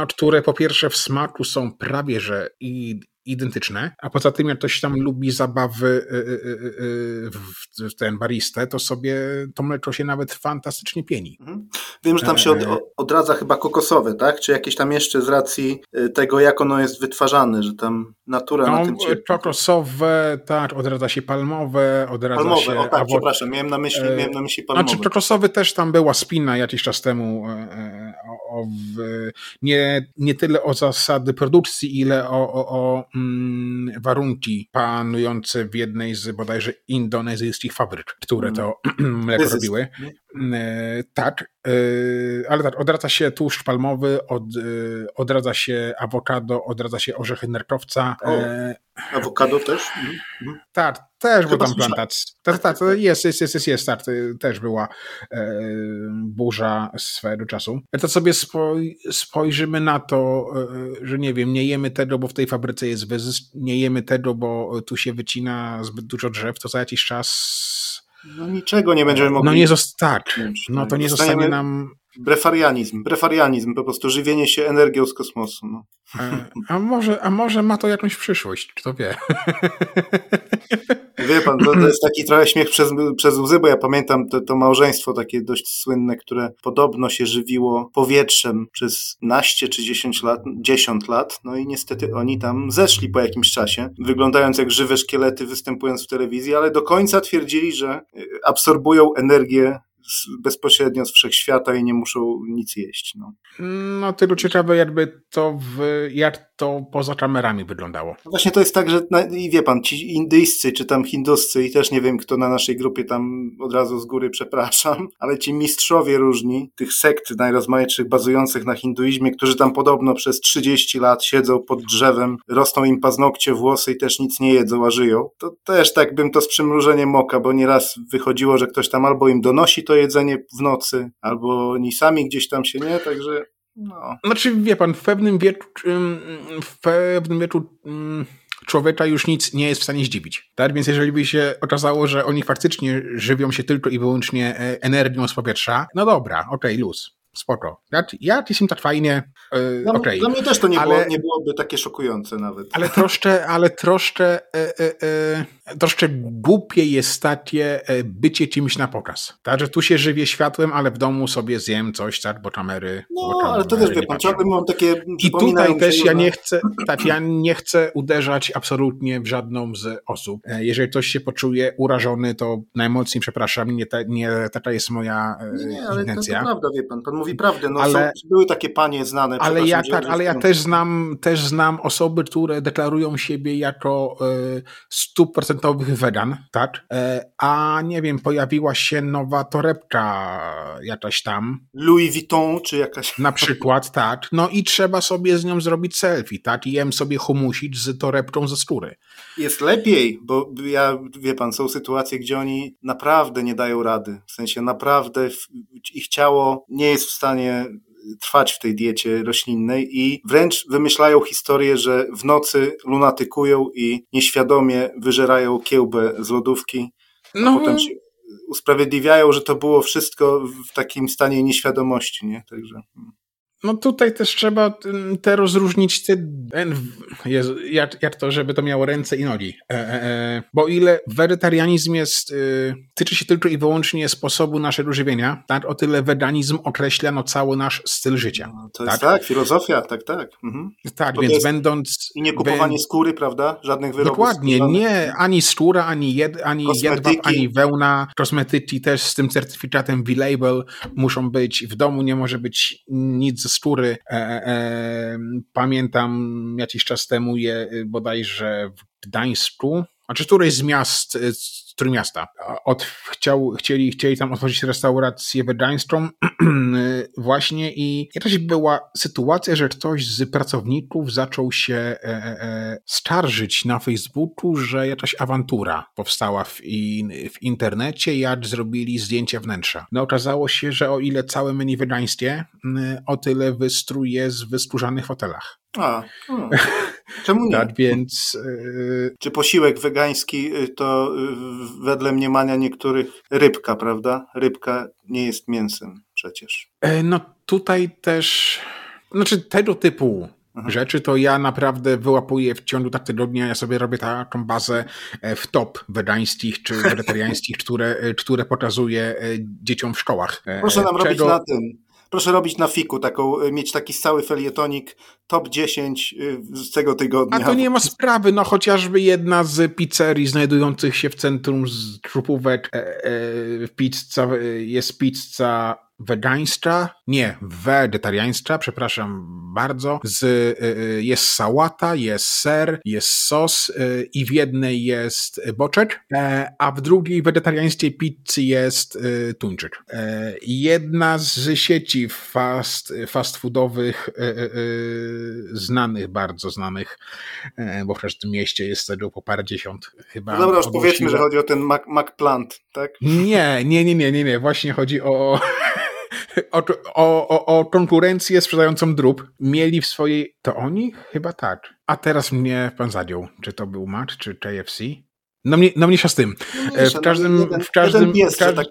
które po pierwsze w smaku są prawie że i identyczne, a poza tym jak ktoś tam lubi zabawy y, y, y, w ten baristę, to sobie to mleko się nawet fantastycznie pieni. Mhm. Wiem, że tam się od, e, odradza chyba kokosowe, tak? Czy jakieś tam jeszcze z racji tego, jak ono jest wytwarzane, że tam natura no, na tym cierpi. Kokosowe, tak, odradza się palmowe, odradza palmowe, się... o tak, przepraszam, miałem na myśli, e, miałem na myśli palmowe. Znaczy kokosowy też tam była spina jakiś czas temu e, o, o w, nie, nie tyle o zasady produkcji, ile o, o, o warunki panujące w jednej z bodajże indonezyjskich fabryk, które to mm. mleko robiły. E, tak, e, ale tak, odradza się tłuszcz palmowy, od, e, odradza się awokado, odradza się orzechy nerkowca. O, awokado też? Mhm. mhm. Tak, też Chyba tam plantacja. Tak, tak, jest, jest, jest, jest, jest, tak, też była e, burza swego czasu. To sobie spoj, spojrzymy na to, że nie wiem, nie jemy tego, bo w tej fabryce jest wyzysk, nie jemy tego, bo tu się wycina zbyt dużo drzew, to za jakiś czas no niczego nie będziemy mogli. No nie. Tak. No to nie zostanie nam. Brefarianizm, brefarianizm, po prostu żywienie się energią z kosmosu. No. E, a, może, a może ma to jakąś przyszłość, kto wie. Wie pan, to, to, jest taki trochę śmiech przez, przez łzy, bo ja pamiętam to, to, małżeństwo takie dość słynne, które podobno się żywiło powietrzem przez naście czy 10 lat, 10 lat, no i niestety oni tam zeszli po jakimś czasie, wyglądając jak żywe szkielety występując w telewizji, ale do końca twierdzili, że absorbują energię bezpośrednio z wszechświata i nie muszą nic jeść. No, no tylko ciekawe jakby to w, jak to poza kamerami wyglądało. Właśnie to jest tak, że i wie pan, ci indyjscy czy tam hinduscy i też nie wiem kto na naszej grupie tam od razu z góry przepraszam, ale ci mistrzowie różni tych sekt najrozmaitszych bazujących na hinduizmie, którzy tam podobno przez 30 lat siedzą pod drzewem, rosną im paznokcie, włosy i też nic nie jedzą, a żyją. To też tak bym to z przymrużeniem oka, bo nieraz wychodziło, że ktoś tam albo im donosi to jedzenie w nocy, albo oni sami gdzieś tam się nie, także no. Znaczy, wie pan, w pewnym wieku, w pewnym wieku człowieka już nic nie jest w stanie zdziwić. Tak? Więc jeżeli by się okazało, że oni faktycznie żywią się tylko i wyłącznie e, energią z powietrza, no dobra, okej, okay, luz spoko. Ja, ja jestem tak fajnie, yy, dla, okay. dla mnie też to nie, ale, było, nie byłoby takie szokujące nawet. Ale troszkę, ale troszkę, e, e, e, troszkę głupie jest takie e, bycie czymś na pokaz. Tak, że tu się żywię światłem, ale w domu sobie zjem coś, tak, bo kamery... No, bo ale to też wie pan, czasem mam takie... I tutaj też ja nie chcę, tak, ja nie chcę uderzać absolutnie w żadną z osób. E, jeżeli ktoś się poczuje urażony, to najmocniej przepraszam, nie, ta, nie taka jest moja nie, nie, ale intencja. To, to prawda, wie pan, pan mówi prawdę. No, ale, są, były takie panie znane. Ale ja, tak, ale ja też znam, też znam osoby, które deklarują siebie jako e, stuprocentowych wegan, tak? E, a nie wiem, pojawiła się nowa torebka jakaś tam. Louis Vuitton, czy jakaś. Na przykład, tak. No i trzeba sobie z nią zrobić selfie, tak? I jem sobie humusić z torebką ze skóry. Jest lepiej, bo ja, wie pan, są sytuacje, gdzie oni naprawdę nie dają rady. W sensie naprawdę ich ciało nie jest w stanie trwać w tej diecie roślinnej i wręcz wymyślają historię, że w nocy lunatykują i nieświadomie wyżerają kiełbę z lodówki, no, a potem się usprawiedliwiają, że to było wszystko w takim stanie nieświadomości, nie? Także... No tutaj też trzeba te rozróżnić, te, jak, jak to, żeby to miało ręce i nogi. E, e, e bo ile wegetarianizm jest, y, tyczy się tylko i wyłącznie sposobu naszego żywienia, tak? o tyle weganizm określa no, cały nasz styl życia. No, to jest tak, tak filozofia, tak, tak. Mhm. Tak, więc będąc... I nie kupowanie ben... skóry, prawda? Żadnych wyrobów. Dokładnie, skórzanych. nie, ani skóra, ani, jed, ani jedwab, ani wełna. Kosmetyki też z tym certyfikatem V-Label muszą być, w domu nie może być nic ze skóry. E, e, pamiętam jakiś czas temu je bodajże w Gdańsku, znaczy któreś z miast Trójmiasta. Od, chciał, chcieli, chcieli tam otworzyć restaurację wegańską właśnie i jakaś była sytuacja, że ktoś z pracowników zaczął się e, e, e, starzyć na Facebooku, że jakaś awantura powstała w, in, w internecie jak zrobili zdjęcia wnętrza. No okazało się, że o ile całe menu wegańskie, o tyle wystrój jest w wystróżanych fotelach. A, hmm. czemu nie? Tak, więc... Yy... Czy posiłek wegański y, to y, wedle mniemania niektórych rybka, prawda? Rybka nie jest mięsem przecież. E, no tutaj też... Znaczy tego typu mhm. rzeczy, to ja naprawdę wyłapuję w ciągu tak tygodnia, ja sobie robię taką bazę e, w top wegańskich czy wegetariańskich, które, e, które pokazuję dzieciom w szkołach. Proszę nam Czego... robić na tym proszę robić na fiku, taką, y, mieć taki cały felietonik, top 10 y, z tego tygodnia. A to nie ma sprawy, no chociażby jedna z pizzerii znajdujących się w centrum z trupówek e, e, pizza, jest pizza wegańska, nie, wegetariańska, przepraszam bardzo, z, y, y, jest sałata, jest ser, jest sos y, i w jednej jest boczek, e, a w drugiej wegetariańskiej pizzy jest tuńczyk. E, jedna z sieci fast, fast foodowych znanych, bardzo znanych, e, bo w każdym mieście jest tego po parędziesiąt chyba. No dobra, już powiedzmy, że chodzi o ten Mac, McPlant, tak? Nie, nie, nie, nie, nie, nie, właśnie chodzi o o, o, o, konkurencję sprzedającą drób mieli w swojej. To oni? Chyba tak. A teraz mnie pan zadział. Czy to był Mac, czy KFC? No, mnie, no mniejsza z tym. No e, w każdym, jeden, w każdym, w, każdym tak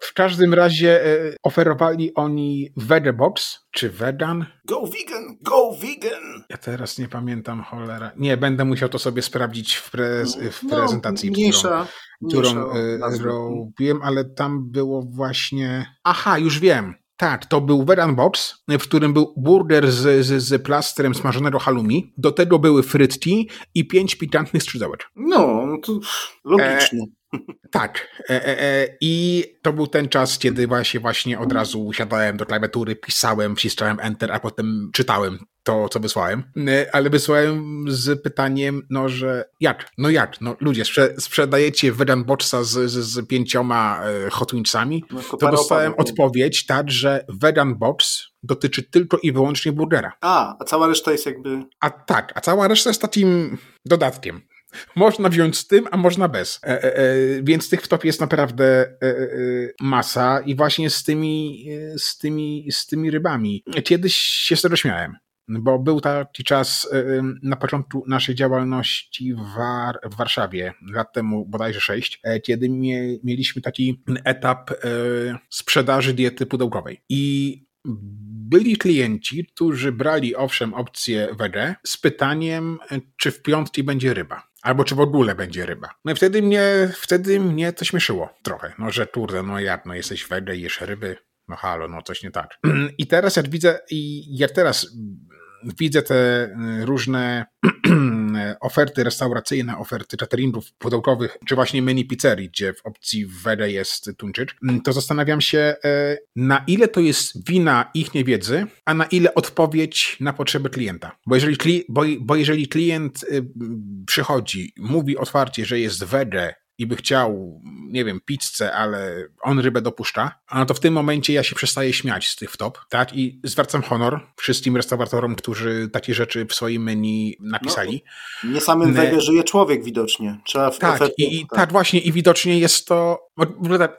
w każdym razie e, oferowali oni Vegebox, czy vegan. Go vegan, go vegan! Ja teraz nie pamiętam, cholera. Nie, będę musiał to sobie sprawdzić w, prez, w no, prezentacji, mniejsza, którą, którą mniejsza e, robiłem, ale tam było właśnie... Aha, już wiem. Tak, to był Vegan Box, w którym był burger z, z, z plastrem smażonego halloumi. Do tego były frytki i pięć pikantnych skrzydełek. No, no to logicznie. E tak. E, e, e, I to był ten czas, kiedy właśnie, właśnie od razu siadałem do klawiatury, pisałem, wciskałem Enter, a potem czytałem to, co wysłałem. Ale wysłałem z pytaniem, no, że jak? No jak? No ludzie, sprze sprzedajecie Vegan Boxa z, z, z pięcioma Hot Wingsami? No, to dostałem odpowiedź, tak, że Vegan Box dotyczy tylko i wyłącznie burgera. A, a cała reszta jest jakby... A tak, a cała reszta jest takim dodatkiem. Można wziąć z tym, a można bez. E, e, e, więc tych wtop jest naprawdę e, e, masa i właśnie z tymi, z tymi, z tymi rybami. Kiedyś się z tego śmiałem. Bo był taki czas na początku naszej działalności w, War w Warszawie, lat temu bodajże sześć, kiedy mie mieliśmy taki etap sprzedaży diety pudełkowej. I byli klienci, którzy brali owszem opcję wege z pytaniem, czy w piątki będzie ryba. Albo czy w ogóle będzie ryba. No i wtedy mnie, wtedy mnie to śmieszyło trochę. No, że kurde, no jak, no jesteś wege, jesz ryby, no halo, no coś nie tak. I teraz jak widzę, i jak teraz widzę te y, różne oferty restauracyjne, oferty cateringów pudełkowych, czy właśnie mini pizzerii, gdzie w opcji wege jest tuńczyk, to zastanawiam się, e, na ile to jest wina ich niewiedzy, a na ile odpowiedź na potrzeby klienta. Bo jeżeli, bo, bo jeżeli klient y, przychodzi, mówi otwarcie, że jest wege i by chciał, nie wiem, pizzę, ale on rybę dopuszcza, no to w tym momencie ja się przestaję śmiać z tych wtop, tak? I zwracam honor wszystkim restauratorom, którzy takie rzeczy w swoim menu napisali. No, nie samym wege żyje człowiek widocznie. Trzeba w tak, i, i tak. tak właśnie i widocznie jest to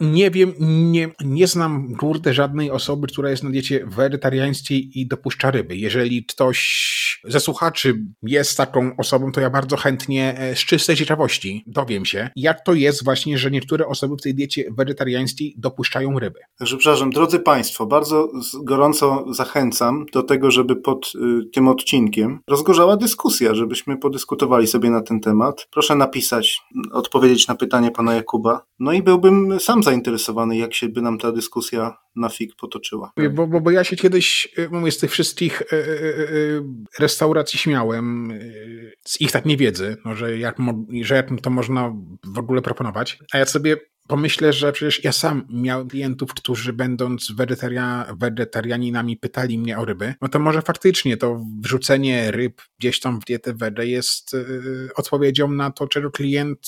nie wiem, nie, nie znam kurde żadnej osoby, która jest na diecie wegetariańskiej i dopuszcza ryby. Jeżeli ktoś ze słuchaczy jest taką osobą, to ja bardzo chętnie e, z czystej ciekawości dowiem się, jak to jest właśnie, że niektóre osoby w tej diecie wegetariańskiej dopuszczają ryby. Także przepraszam, drodzy Państwo, bardzo gorąco zachęcam do tego, żeby pod y, tym odcinkiem rozgorzała dyskusja, żebyśmy podyskutowali sobie na ten temat. Proszę napisać, odpowiedzieć na pytanie pana Jakuba. No i byłbym sam zainteresowany, jak się by nam ta dyskusja na fig potoczyła. Bo, bo, bo ja się kiedyś, y, mówię, z tych wszystkich y, y, restauracji śmiałem, z ich tak niewiedzy, no, że, jak, że jak to można w ogóle proponować. A ja sobie pomyślę, że przecież ja sam miałem klientów, którzy będąc wegetaria, wegetarianinami pytali mnie o ryby, no to może faktycznie to wrzucenie ryb gdzieś tam w dietę wege jest yy, odpowiedzią na to, czego klient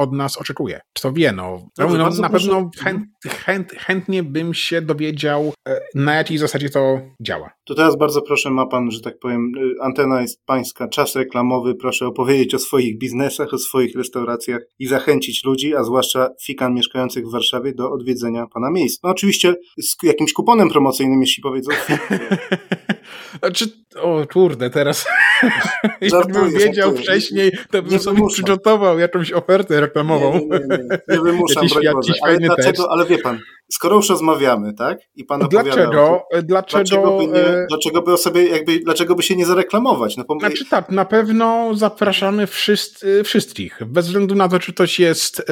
od nas oczekuje. Kto wie, no. Dobrze, no na pewno chęt, chęt, chętnie bym się dowiedział, e, na jakiej zasadzie to działa. To teraz bardzo proszę, ma pan, że tak powiem, y, antena jest pańska, czas reklamowy, proszę opowiedzieć o swoich biznesach, o swoich restauracjach i zachęcić ludzi, a zwłaszcza fikan mieszkających w Warszawie do odwiedzenia pana miejsc. No oczywiście z jakimś kuponem promocyjnym, jeśli powiedzą. Znaczy, o kurde, teraz jakbym wiedział żartuję. wcześniej, to bym nie sobie przygotował jakąś ofertę reklamową. Nie, nie, nie, nie. wymuszam, jakiś, jakiś ale, dlaczego, ale wie pan, skoro już rozmawiamy, tak? I pan dlaczego, dlaczego, dlaczego, by nie, e, dlaczego by o sobie jakby, dlaczego by się nie zareklamować? No, znaczy tak, na pewno zapraszamy wszyscy, wszystkich, bez względu na to, czy ktoś jest e,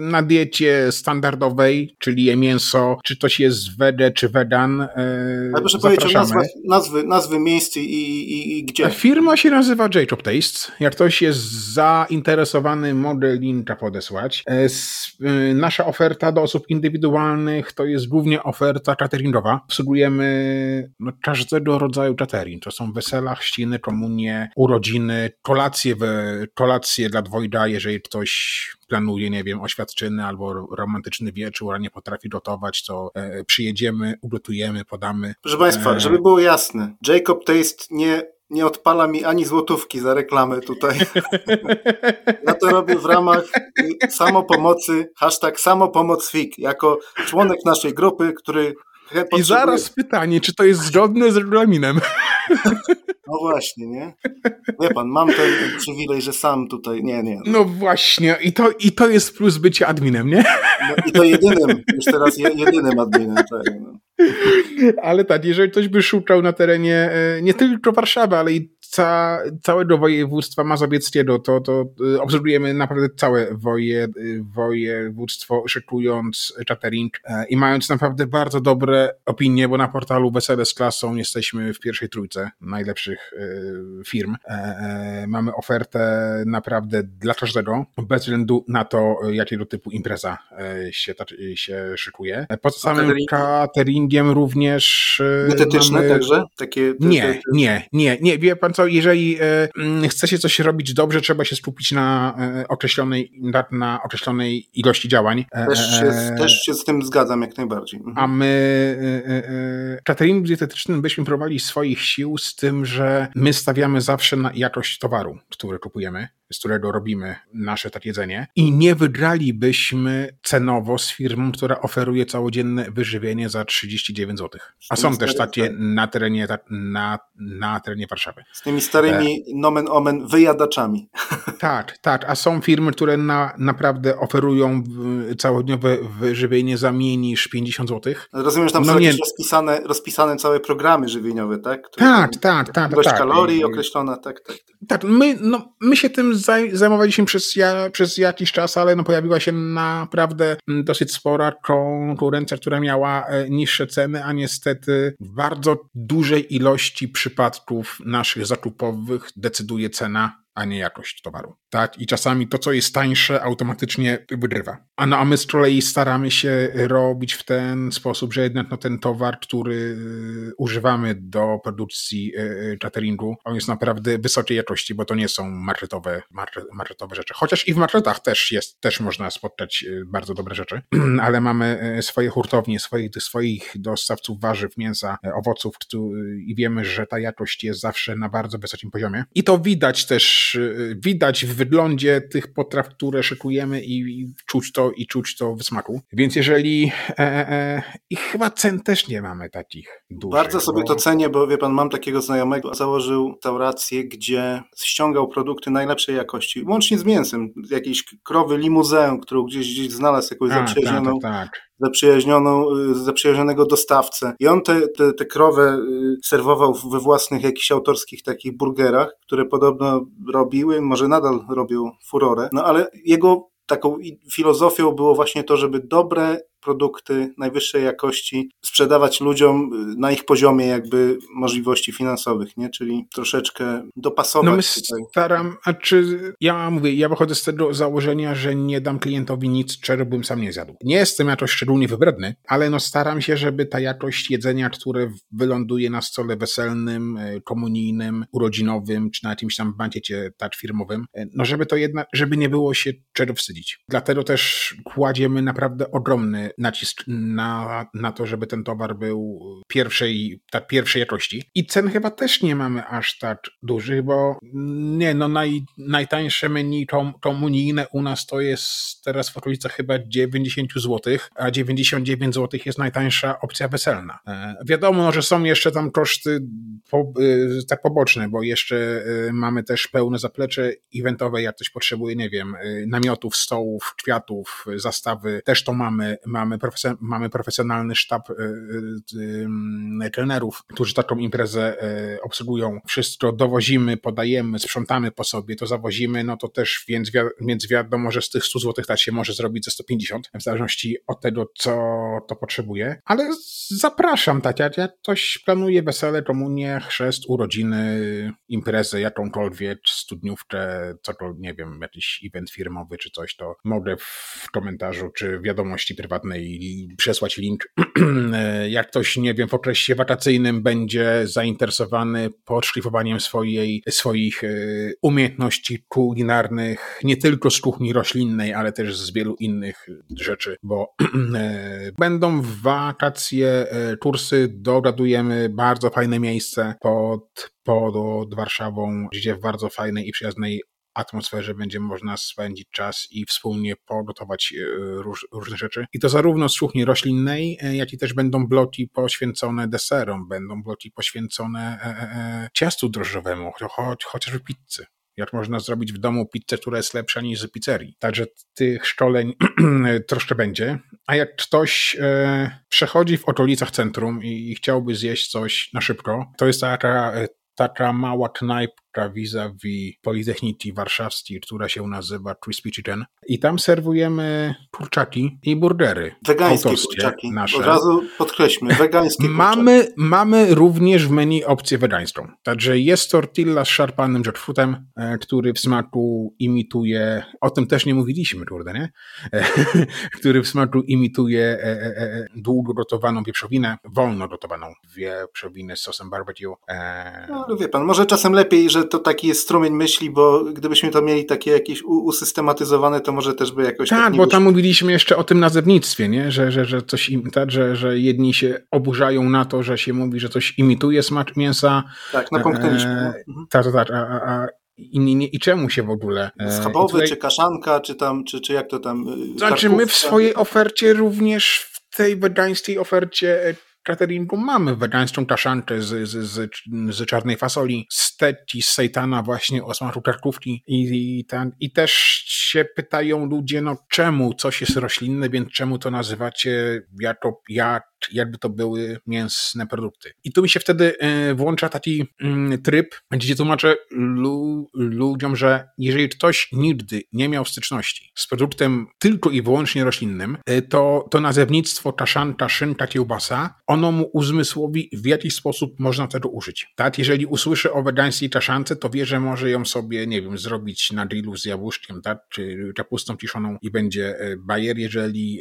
na diecie standardowej, czyli je mięso, czy ktoś jest wede, czy wedan. E, ale proszę powiedzieć o nazwach, nazwy, nazwy miejsc i, i, i gdzie. Firma się nazywa J-Chop Taste. Jak ktoś jest zainteresowany, mogę linka podesłać. Nasza oferta do osób indywidualnych to jest głównie oferta cateringowa. Obsługujemy no, każdego rodzaju catering. To są wesela, chrzciny, komunie, urodziny, kolacje, we, kolacje dla dwojga, jeżeli ktoś planuje, nie wiem, oświadczyny albo romantyczny wieczór, a nie potrafi gotować, to e, przyjedziemy, ugotujemy, podamy. Proszę Państwa, e... żeby było jasne, Jacob Taste nie nie odpala mi ani złotówki za reklamę tutaj. ja to robię w ramach samopomocy, hashtag samopomocfik, jako członek naszej grupy, który I zaraz pytanie, czy to jest zgodne z regulaminem? No właśnie, nie? Wie pan, mam ten przywilej, że sam tutaj, nie, nie. No, no właśnie, i to, i to jest plus bycie adminem, nie? No, I to jedynym, już teraz jedynym adminem. Tak, no. Ale tak, jeżeli ktoś by szukał na terenie e, nie tylko Warszawy, ale i ca, całego województwa mazowieckiego, to, to y, obserwujemy naprawdę całe woje, y, województwo, szykując catering e, i mając naprawdę bardzo dobre opinie, bo na portalu Wesele z Klasą jesteśmy w pierwszej trójce najlepszych y, firm. E, mamy ofertę naprawdę dla każdego, bez względu na to, jakiego typu impreza się, się szykuje. Poza samym cateringiem również Dietetyczne mamy... także? Takie, nie, nie, nie, nie. Wie pan co, jeżeli e, mm, chce się coś robić dobrze, trzeba się skupić na e, określonej, na, określonej ilości działań. E, też się, też się z tym zgadzam jak najbardziej. Mhm. A my catering dietetycznym byśmy próbowali swoich sił z tym, że my stawiamy zawsze na jakość towaru, który kupujemy z którego robimy nasze tak jedzenie i nie wygralibyśmy cenowo z firmą, która oferuje całodzienne wyżywienie za 39 zł. A są też takie na terenie, na, na terenie Warszawy. Z tymi starymi e... nomen omen wyjadaczami. Tak, tak, a są firmy, które na, naprawdę oferują całodniowe wyżywienie za mniej niż 50 zł. Rozumiem, że tam no są nie... jakieś rozpisane, rozpisane całe programy żywieniowe, tak? Które tak, tak, tak. Ilość tak, kalorii określona, tak, tak. Tak, my, no, my się tym zajmowaliśmy przez, ja, przez jakiś czas, ale no pojawiła się naprawdę mm, dosyć spora konkurencja, która miała e, niższe ceny, a niestety w bardzo dużej ilości przypadków naszych zakupowych decyduje cena a nie jakość towaru. Tak? I czasami to, co jest tańsze, automatycznie wygrywa. A, no, a my z kolei staramy się robić w ten sposób, że jednak no, ten towar, który y, używamy do produkcji y, y, cateringu, on jest naprawdę wysokiej jakości, bo to nie są marketowe, marketowe rzeczy. Chociaż i w marketach też jest, też można spotkać bardzo dobre rzeczy, ale mamy swoje hurtownie, swoich, swoich dostawców warzyw, mięsa, owoców i wiemy, że ta jakość jest zawsze na bardzo wysokim poziomie. I to widać też Y, widać w wyglądzie tych potraw, które szykujemy i, i czuć to i czuć to w smaku. Więc jeżeli e, e, e i chyba cen też nie mamy takich dużych. Bardzo sobie bo... to cenię, bo wie pan, mam takiego znajomego, założył restaurację, gdzie ściągał produkty najlepszej jakości, łącznie z mięsem, jakiejś krowy limuzę, którą gdzieś, gdzieś znalazł jakąś zaprzyjaźnioną. Tak, tak, zaprzyjaźnioną, y, zaprzyjaźnionego dostawcę. I on te, te, te krowę y, serwował we własnych jakichś autorskich takich burgerach, które podobno robiły, może nadal robią furorę. No ale jego taką filozofią było właśnie to, żeby dobre produkty najwyższej jakości, sprzedawać ludziom na ich poziomie jakby możliwości finansowych, nie? Czyli troszeczkę dopasować. No my staram, a czy ja mówię, ja wychodzę z tego założenia, że nie dam klientowi nic, czego bym sam nie zjadł. Nie jestem jakoś szczególnie wybredny, ale no staram się, żeby ta jakość jedzenia, które wyląduje na stole weselnym, e, komunijnym, urodzinowym, czy na jakimś tam bankiecie tak firmowym, e, no żeby to jednak, żeby nie było się czego wstydzić. Dlatego też kładziemy naprawdę ogromny nacisk na, na to, żeby ten towar był pierwszej, tak pierwszej jakości. I cen chyba też nie mamy aż tak dużych, bo nie, no naj, najtańsze menu komunijne u nas to jest teraz w okolicach chyba 90 zł, a 99 zł jest najtańsza opcja weselna. E, wiadomo, że są jeszcze tam koszty po, e, tak poboczne, bo jeszcze e, mamy też pełne zaplecze eventowe, jak ktoś potrzebuje, nie wiem, namiotów, stołów, kwiatów, zastawy, też to mamy, mamy, profes mamy profesjonalny sztab kelnerów, którzy taką imprezę obsługują. Wszystko dowozimy, podajemy, sprzątamy po sobie, to zawozimy, no to też więc, wi więc wiadomo, że z tych 100 zł tak się może zrobić ze 150, w zależności od tego, co to potrzebuje. Ale zapraszam, tak, jak, jak ktoś planuje wesele, komunię, chrzest, urodziny, imprezę jakąkolwiek, studniówkę, co to, nie wiem, jakiś event firmowy czy coś, to mogę w komentarzu czy wiadomości prywatnej przesłać link. jak ktoś, nie wiem, w okresie wakacyjnym będzie zainteresowany podszlifowaniem swojej, swoich e, umiejętności kulinarnych, nie tylko z kuchni roślinnej, ale też z wielu innych rzeczy, bo e, będą w wakacje e, kursy, dogadujemy bardzo fajne miejsce pod, pod Warszawą, gdzie w bardzo fajnej i przyjaznej atmosferze będzie można spędzić czas i wspólnie pogotować e, róż, różne rzeczy. I to zarówno z kuchni roślinnej, jak i też będą bloki poświęcone deserom, będą bloki poświęcone e, e, ciastu drożdżowemu, choć, chociażby pizzy jak można zrobić w domu pizzę, która jest lepsza niż z pizzerii. Także tych szkoleń troszkę będzie. A jak ktoś e, przechodzi w okolicach centrum i, i chciałby zjeść coś na szybko, to jest taka, taka mała knajpka, vis-a-vis Politechniki Warszawskiej, która się nazywa Crispy Chicken. I tam serwujemy kurczaki i burgery. Wegańskie kurczaki. Nasze. Od razu podkreślmy, wegańskie mamy, mamy również w menu opcję wegańską. Także jest tortilla z szarpanym jackfruitem, e, który w smaku imituje, o tym też nie mówiliśmy, kurde, nie? E, który w smaku imituje e, długo gotowaną wieprzowinę, wolno gotowaną wieprzowinę z sosem barbecue. No, ale wie pan, może czasem lepiej, że to taki jest strumień myśli, bo gdybyśmy to mieli takie jakieś usystematyzowane, to może też by jakoś... Tak, tak bo tam mówiliśmy jeszcze o tym nazewnictwie, nie? Że, że, że coś tak, że, że jedni się oburzają na to, że się mówi, że coś imituje smak mięsa. Tak, napomknęliśmy. E, mhm. Tak, tak, a, a, i, i, I, czemu się w ogóle. E, Schabowy, tutaj... czy kaszanka, czy tam, czy, czy jak to tam. E, znaczy, my w swojej ofercie również w tej wegańskiej ofercie cateringu mamy wegańską kaszankę z, z, z, z czarnej fasoli, steci z sejtana właśnie o smaku karkówki i, i, ten, i też się pytają ludzie, no czemu coś jest roślinne, więc czemu to nazywacie jako jak jakby to były mięsne produkty. I tu mi się wtedy e, włącza taki mm, tryb, gdzie tłumaczę lu ludziom, że jeżeli ktoś nigdy nie miał styczności z produktem tylko i wyłącznie roślinnym, e, to, to nazewnictwo kaszanka, szynka, kiełbasa, ono mu uzmysłowi, w jaki sposób można tego użyć. Tak, jeżeli usłyszy o wegańskiej kaszance, to wie, że może ją sobie, nie wiem, zrobić na grillu z jabłuszkiem, tak, czy kapustą kiszoną i będzie e, bajer. Jeżeli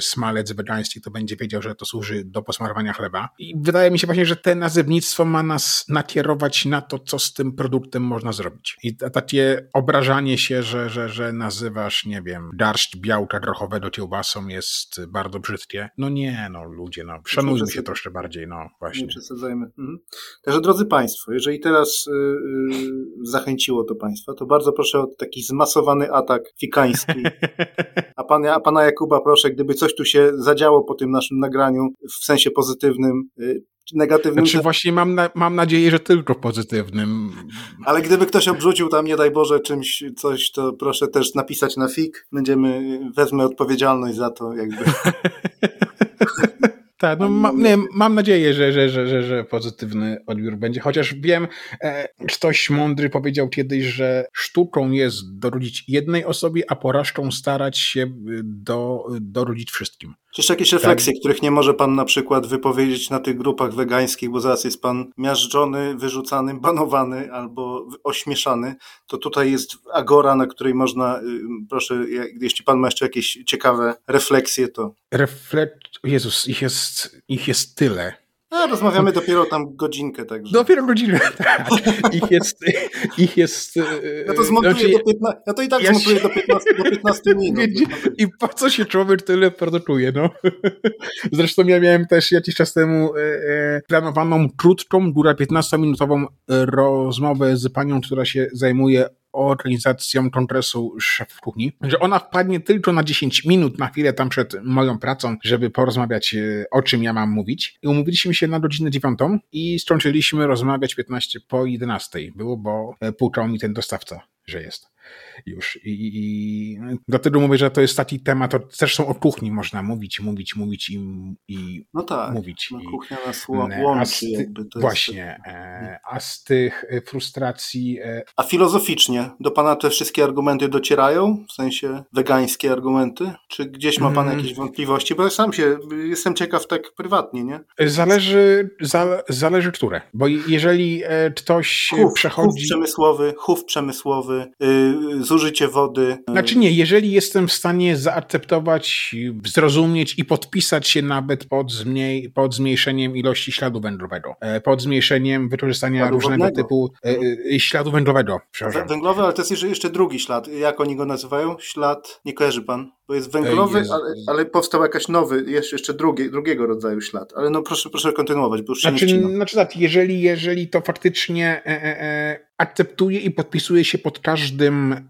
smalec wegański, to będzie wiedział, że to służy do posmarowania chleba. I wydaje mi się właśnie, że te nazewnictwo ma nas nakierować na to, co z tym produktem można zrobić. I takie obrażanie się, że, że, że nazywasz, nie wiem, garść białka grochowego kiełbasą jest bardzo brzydkie. No nie, no ludzie, no szanujmy się troszkę bardziej, no właśnie. Nie przesadzajmy. Mhm. Także drodzy Państwo, jeżeli teraz yy, zachęciło to Państwa, to bardzo proszę o taki zmasowany atak fikański. A pana, a pana Jakuba proszę, gdyby coś tu się zadziało po tym naszym nagraniu, w sensie pozytywnym y, czy negatywnym. Znaczy właśnie mam, na, mam nadzieję, że tylko pozytywnym. Ale gdyby ktoś obrzucił tam, nie daj Boże, czymś coś, to proszę też napisać na fik. Będziemy, wezmę odpowiedzialność za to jakby. Tak, no ma, nie, mam nadzieję, że, że, że, że, że pozytywny odbiór będzie, chociaż wiem, e, ktoś mądry powiedział kiedyś, że sztuką jest dorodzić jednej osobie, a porażką starać się do, dorodzić wszystkim. Czy jeszcze jakieś refleksje, tak. których nie może pan na przykład wypowiedzieć na tych grupach wegańskich, bo zaraz jest pan miażdżony, wyrzucany, banowany albo ośmieszany, to tutaj jest agora, na której można, proszę, jeśli pan ma jeszcze jakieś ciekawe refleksje, to... Reflek... Jezus, ich jest, ich jest tyle. No, rozmawiamy dopiero tam godzinkę, także. Dopiero godzinkę, tak. Ich jest, ich jest... Ja to zmontuję znaczy, do 15, ja to i tak ja zmontuję się... do, 15, do 15 minut. I po co się człowiek tyle produkuje, no. Zresztą ja miałem też jakiś czas temu e, e planowaną krótką, góra 15-minutową rozmowę z panią, która się zajmuje organizacją kongresu szef kuchni, że ona wpadnie tylko na 10 minut, na chwilę tam przed moją pracą, żeby porozmawiać e, o czym ja mam mówić. I umówiliśmy się na godzinę dziewiątą i skończyliśmy rozmawiać 15 po 11. Było, bo e, pukał mi ten dostawca, że jest już. I, i, dlatego mówię, że to jest taki temat, to zresztą o kuchni można mówić, mówić, mówić i, i no tak, mówić. No kuchnia nas łączy jakby. Właśnie. Jest... E, a z tych e, frustracji... E, a filozoficznie do Pana te wszystkie argumenty docierają? W sensie wegańskie argumenty? Czy gdzieś ma Pan mm. jakieś wątpliwości? Bo ja sam się, jestem ciekaw tak prywatnie, nie? Zależy, za, zależy które. Bo jeżeli ktoś chów, przechodzi... Chów przemysłowy, chów przemysłowy, yy, zużycie wody. Znaczy nie, jeżeli jestem w stanie zaakceptować, zrozumieć i podpisać się nawet pod, zmniej, pod zmniejszeniem ilości śladu węglowego, e, pod zmniejszeniem wykorzystania śladu różnego wodnego. typu e, e, śladu węglowego. Węglowy, ale to jest jeszcze drugi ślad. Jak oni go nazywają? Ślad, nie kojarzy pan? Bo jest węglowy, ale, ale, powstał jakiś nowy, jest jeszcze drugi, drugiego rodzaju ślad. Ale no proszę, proszę kontynuować, bo już znaczy, się nie Znaczy tak, jeżeli, jeżeli to faktycznie e, e, e, akceptuje i podpisuje się pod każdym e,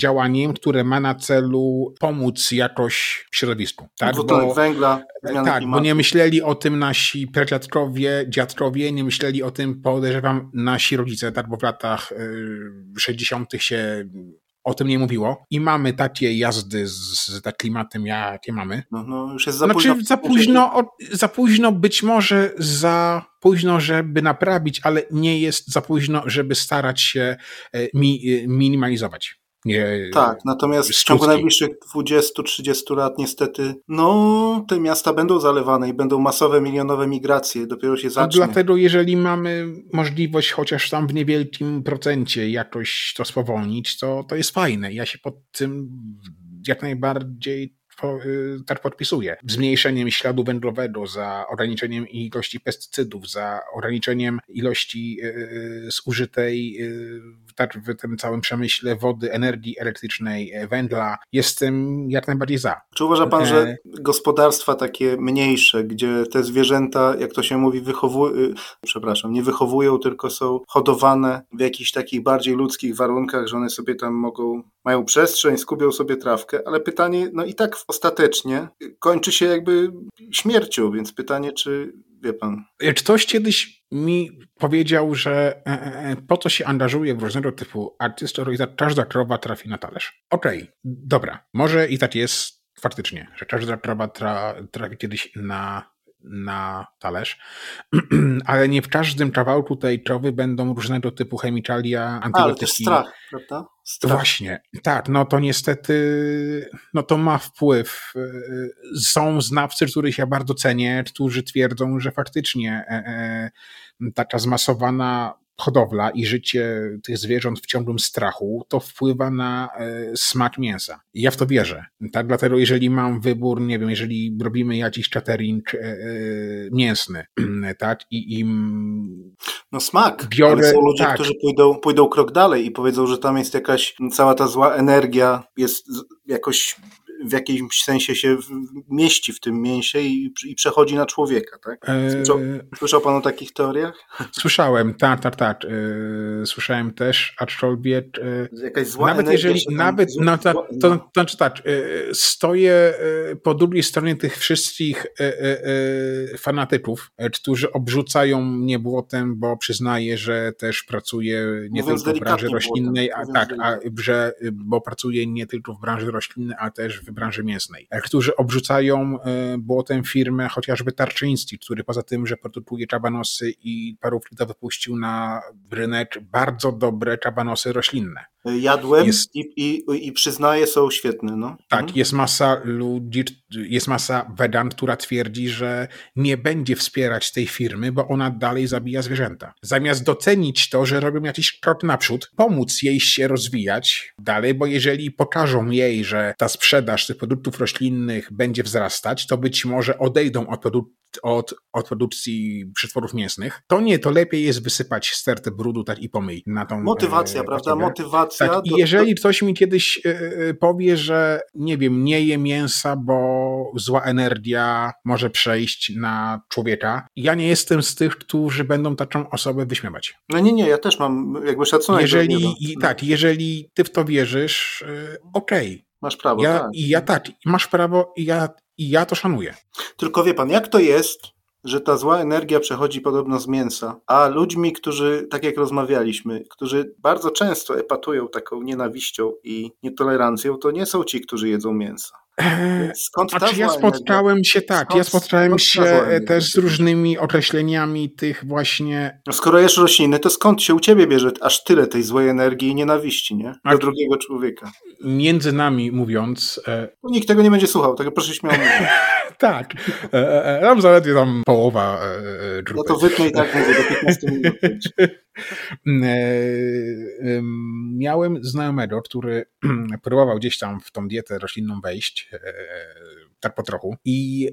działaniem, które ma na celu pomóc jakoś w środowisku. Tak, bo, węgla, tak, klimatu. bo nie myśleli o tym nasi pradziadkowie, dziadkowie, nie myśleli o tym, podejrzewam, nasi rodzice, tak, bo w latach e, 60. się o tym nie mówiło i mamy takie jazdy z, z klimatem, jakie mamy. No, no już jest za znaczy, późno. Za późno, za późno, być może za późno, żeby naprawić, ale nie jest za późno, żeby starać się e, mi, e, minimalizować. Nie, tak, natomiast w ciągu najbliższych 20-30 lat niestety, no, te miasta będą zalewane i będą masowe, milionowe migracje, dopiero się zacznie. No dlatego jeżeli mamy możliwość chociaż tam w niewielkim procencie jakoś to spowolnić, to, to jest fajne. Ja się pod tym jak najbardziej Y, tak podpisuje. Zmniejszeniem śladu węglowego, za ograniczeniem ilości pestycydów, za ograniczeniem ilości y, y, zużytej tak, w tym całym przemyśle wody, energii elektrycznej, węgla. Jestem jak najbardziej za. Czy uważa pan, że e, gospodarstwa takie mniejsze, gdzie te zwierzęta, jak to się mówi, wychowują, przepraszam, nie wychowują, tylko są hodowane w jakichś takich bardziej ludzkich warunkach, że one sobie tam mogą, mają przestrzeń, skubią sobie trawkę, ale pytanie, no i tak ostatecznie kończy się jakby śmiercią, więc pytanie, czy wie pan. Ktoś kiedyś mi powiedział, że e, e, e, po co się angażuje w różnego typu artystów, i każda krowa trafi na talerz. Okej, okay, dobra, może i tak jest faktycznie, że każda krowa tra, trafi kiedyś na na talerz, ale nie w każdym kawałku tej krowy będą różnego typu chemikalia, antybiotyki. Ale też strach, prawda? Strach. Właśnie, tak, no to niestety, no to ma wpływ. Są znawcy, których ja bardzo cenię, którzy twierdzą, że faktycznie e, e, taka zmasowana hodowla i życie tych zwierząt w ciągłym strachu, to wpływa na e, smak mięsa. I ja w to wierzę. Tak, dlatego jeżeli mam wybór, nie wiem, jeżeli robimy jakiś catering e, e, mięsny, tak, i im no smak, biorę, ale są ludzie, tak. którzy pójdą, pójdą krok dalej i powiedzą, że tam jest jakaś cała ta zła energia, jest jakoś w jakimś sensie się mieści w tym mięsie i, i przechodzi na człowieka, tak? Słyszał, słyszał pan o takich teoriach? Słyszałem, tak, tak, tak. Yy, słyszałem też, aczkolwiek yy, Jakaś zła nawet jeżeli, nawet, no, to, to, znaczy tak, stoję po drugiej stronie tych wszystkich fanatyków, którzy obrzucają mnie błotem, bo przyznaję, że też pracuję nie Mówiąc tylko w branży roślinnej, a tak, a, że, bo pracuję nie tylko w branży roślinnej, a też w branży mięsnej, e, którzy obrzucają e, błotem firmę chociażby Tarczyński, który poza tym, że produkuje czabanosy i parówki to wypuścił na rynek bardzo dobre czabanosy roślinne. Jadłem jest, i, i, i przyznaję, są świetne. No. Tak, mhm. jest masa ludzi, jest masa Vedant, która twierdzi, że nie będzie wspierać tej firmy, bo ona dalej zabija zwierzęta. Zamiast docenić to, że robią jakiś krok naprzód, pomóc jej się rozwijać dalej, bo jeżeli pokażą jej, że ta sprzedaż tych produktów roślinnych będzie wzrastać, to być może odejdą od, produktów od, od produkcji przetworów mięsnych, to nie, to lepiej jest wysypać stertę brudu tak i pomyj na tą... Motywacja, e, prawda? Motywacja. Tak, do, I jeżeli do... ktoś mi kiedyś e, e, powie, że nie wiem, nie je mięsa, bo zła energia może przejść na człowieka, ja nie jestem z tych, którzy będą taką osobę wyśmiewać. No nie, nie, ja też mam jakby szacunek jeżeli, do i, Tak, jeżeli ty w to wierzysz, okej. Okay. Masz prawo, ja, tak. I ja tak, masz prawo i ja i ja to szanuję. Tylko wie pan, jak to jest, że ta zła energia przechodzi podobno z mięsa, a ludźmi, którzy, tak jak rozmawialiśmy, którzy bardzo często epatują taką nienawiścią i nietolerancją, to nie są ci, którzy jedzą mięsa. Skąd ta znaczy, ja spotkałem się tak, skąd, ja spotkałem się też z różnymi określeniami tych właśnie. No skoro jesz rośliny, to skąd się u ciebie bierze aż tyle tej złej energii i nienawiści, nie? Do A drugiego człowieka. Między nami mówiąc. E... Nikt tego nie będzie słuchał, tego proszę śmiało mówić. tak. E, e, e, tam zaledwie tam połowa e, No to wytnę i tak mówię do 15 minut. Miałem znajomego, który próbował gdzieś tam w tą dietę roślinną wejść, tak po trochu, i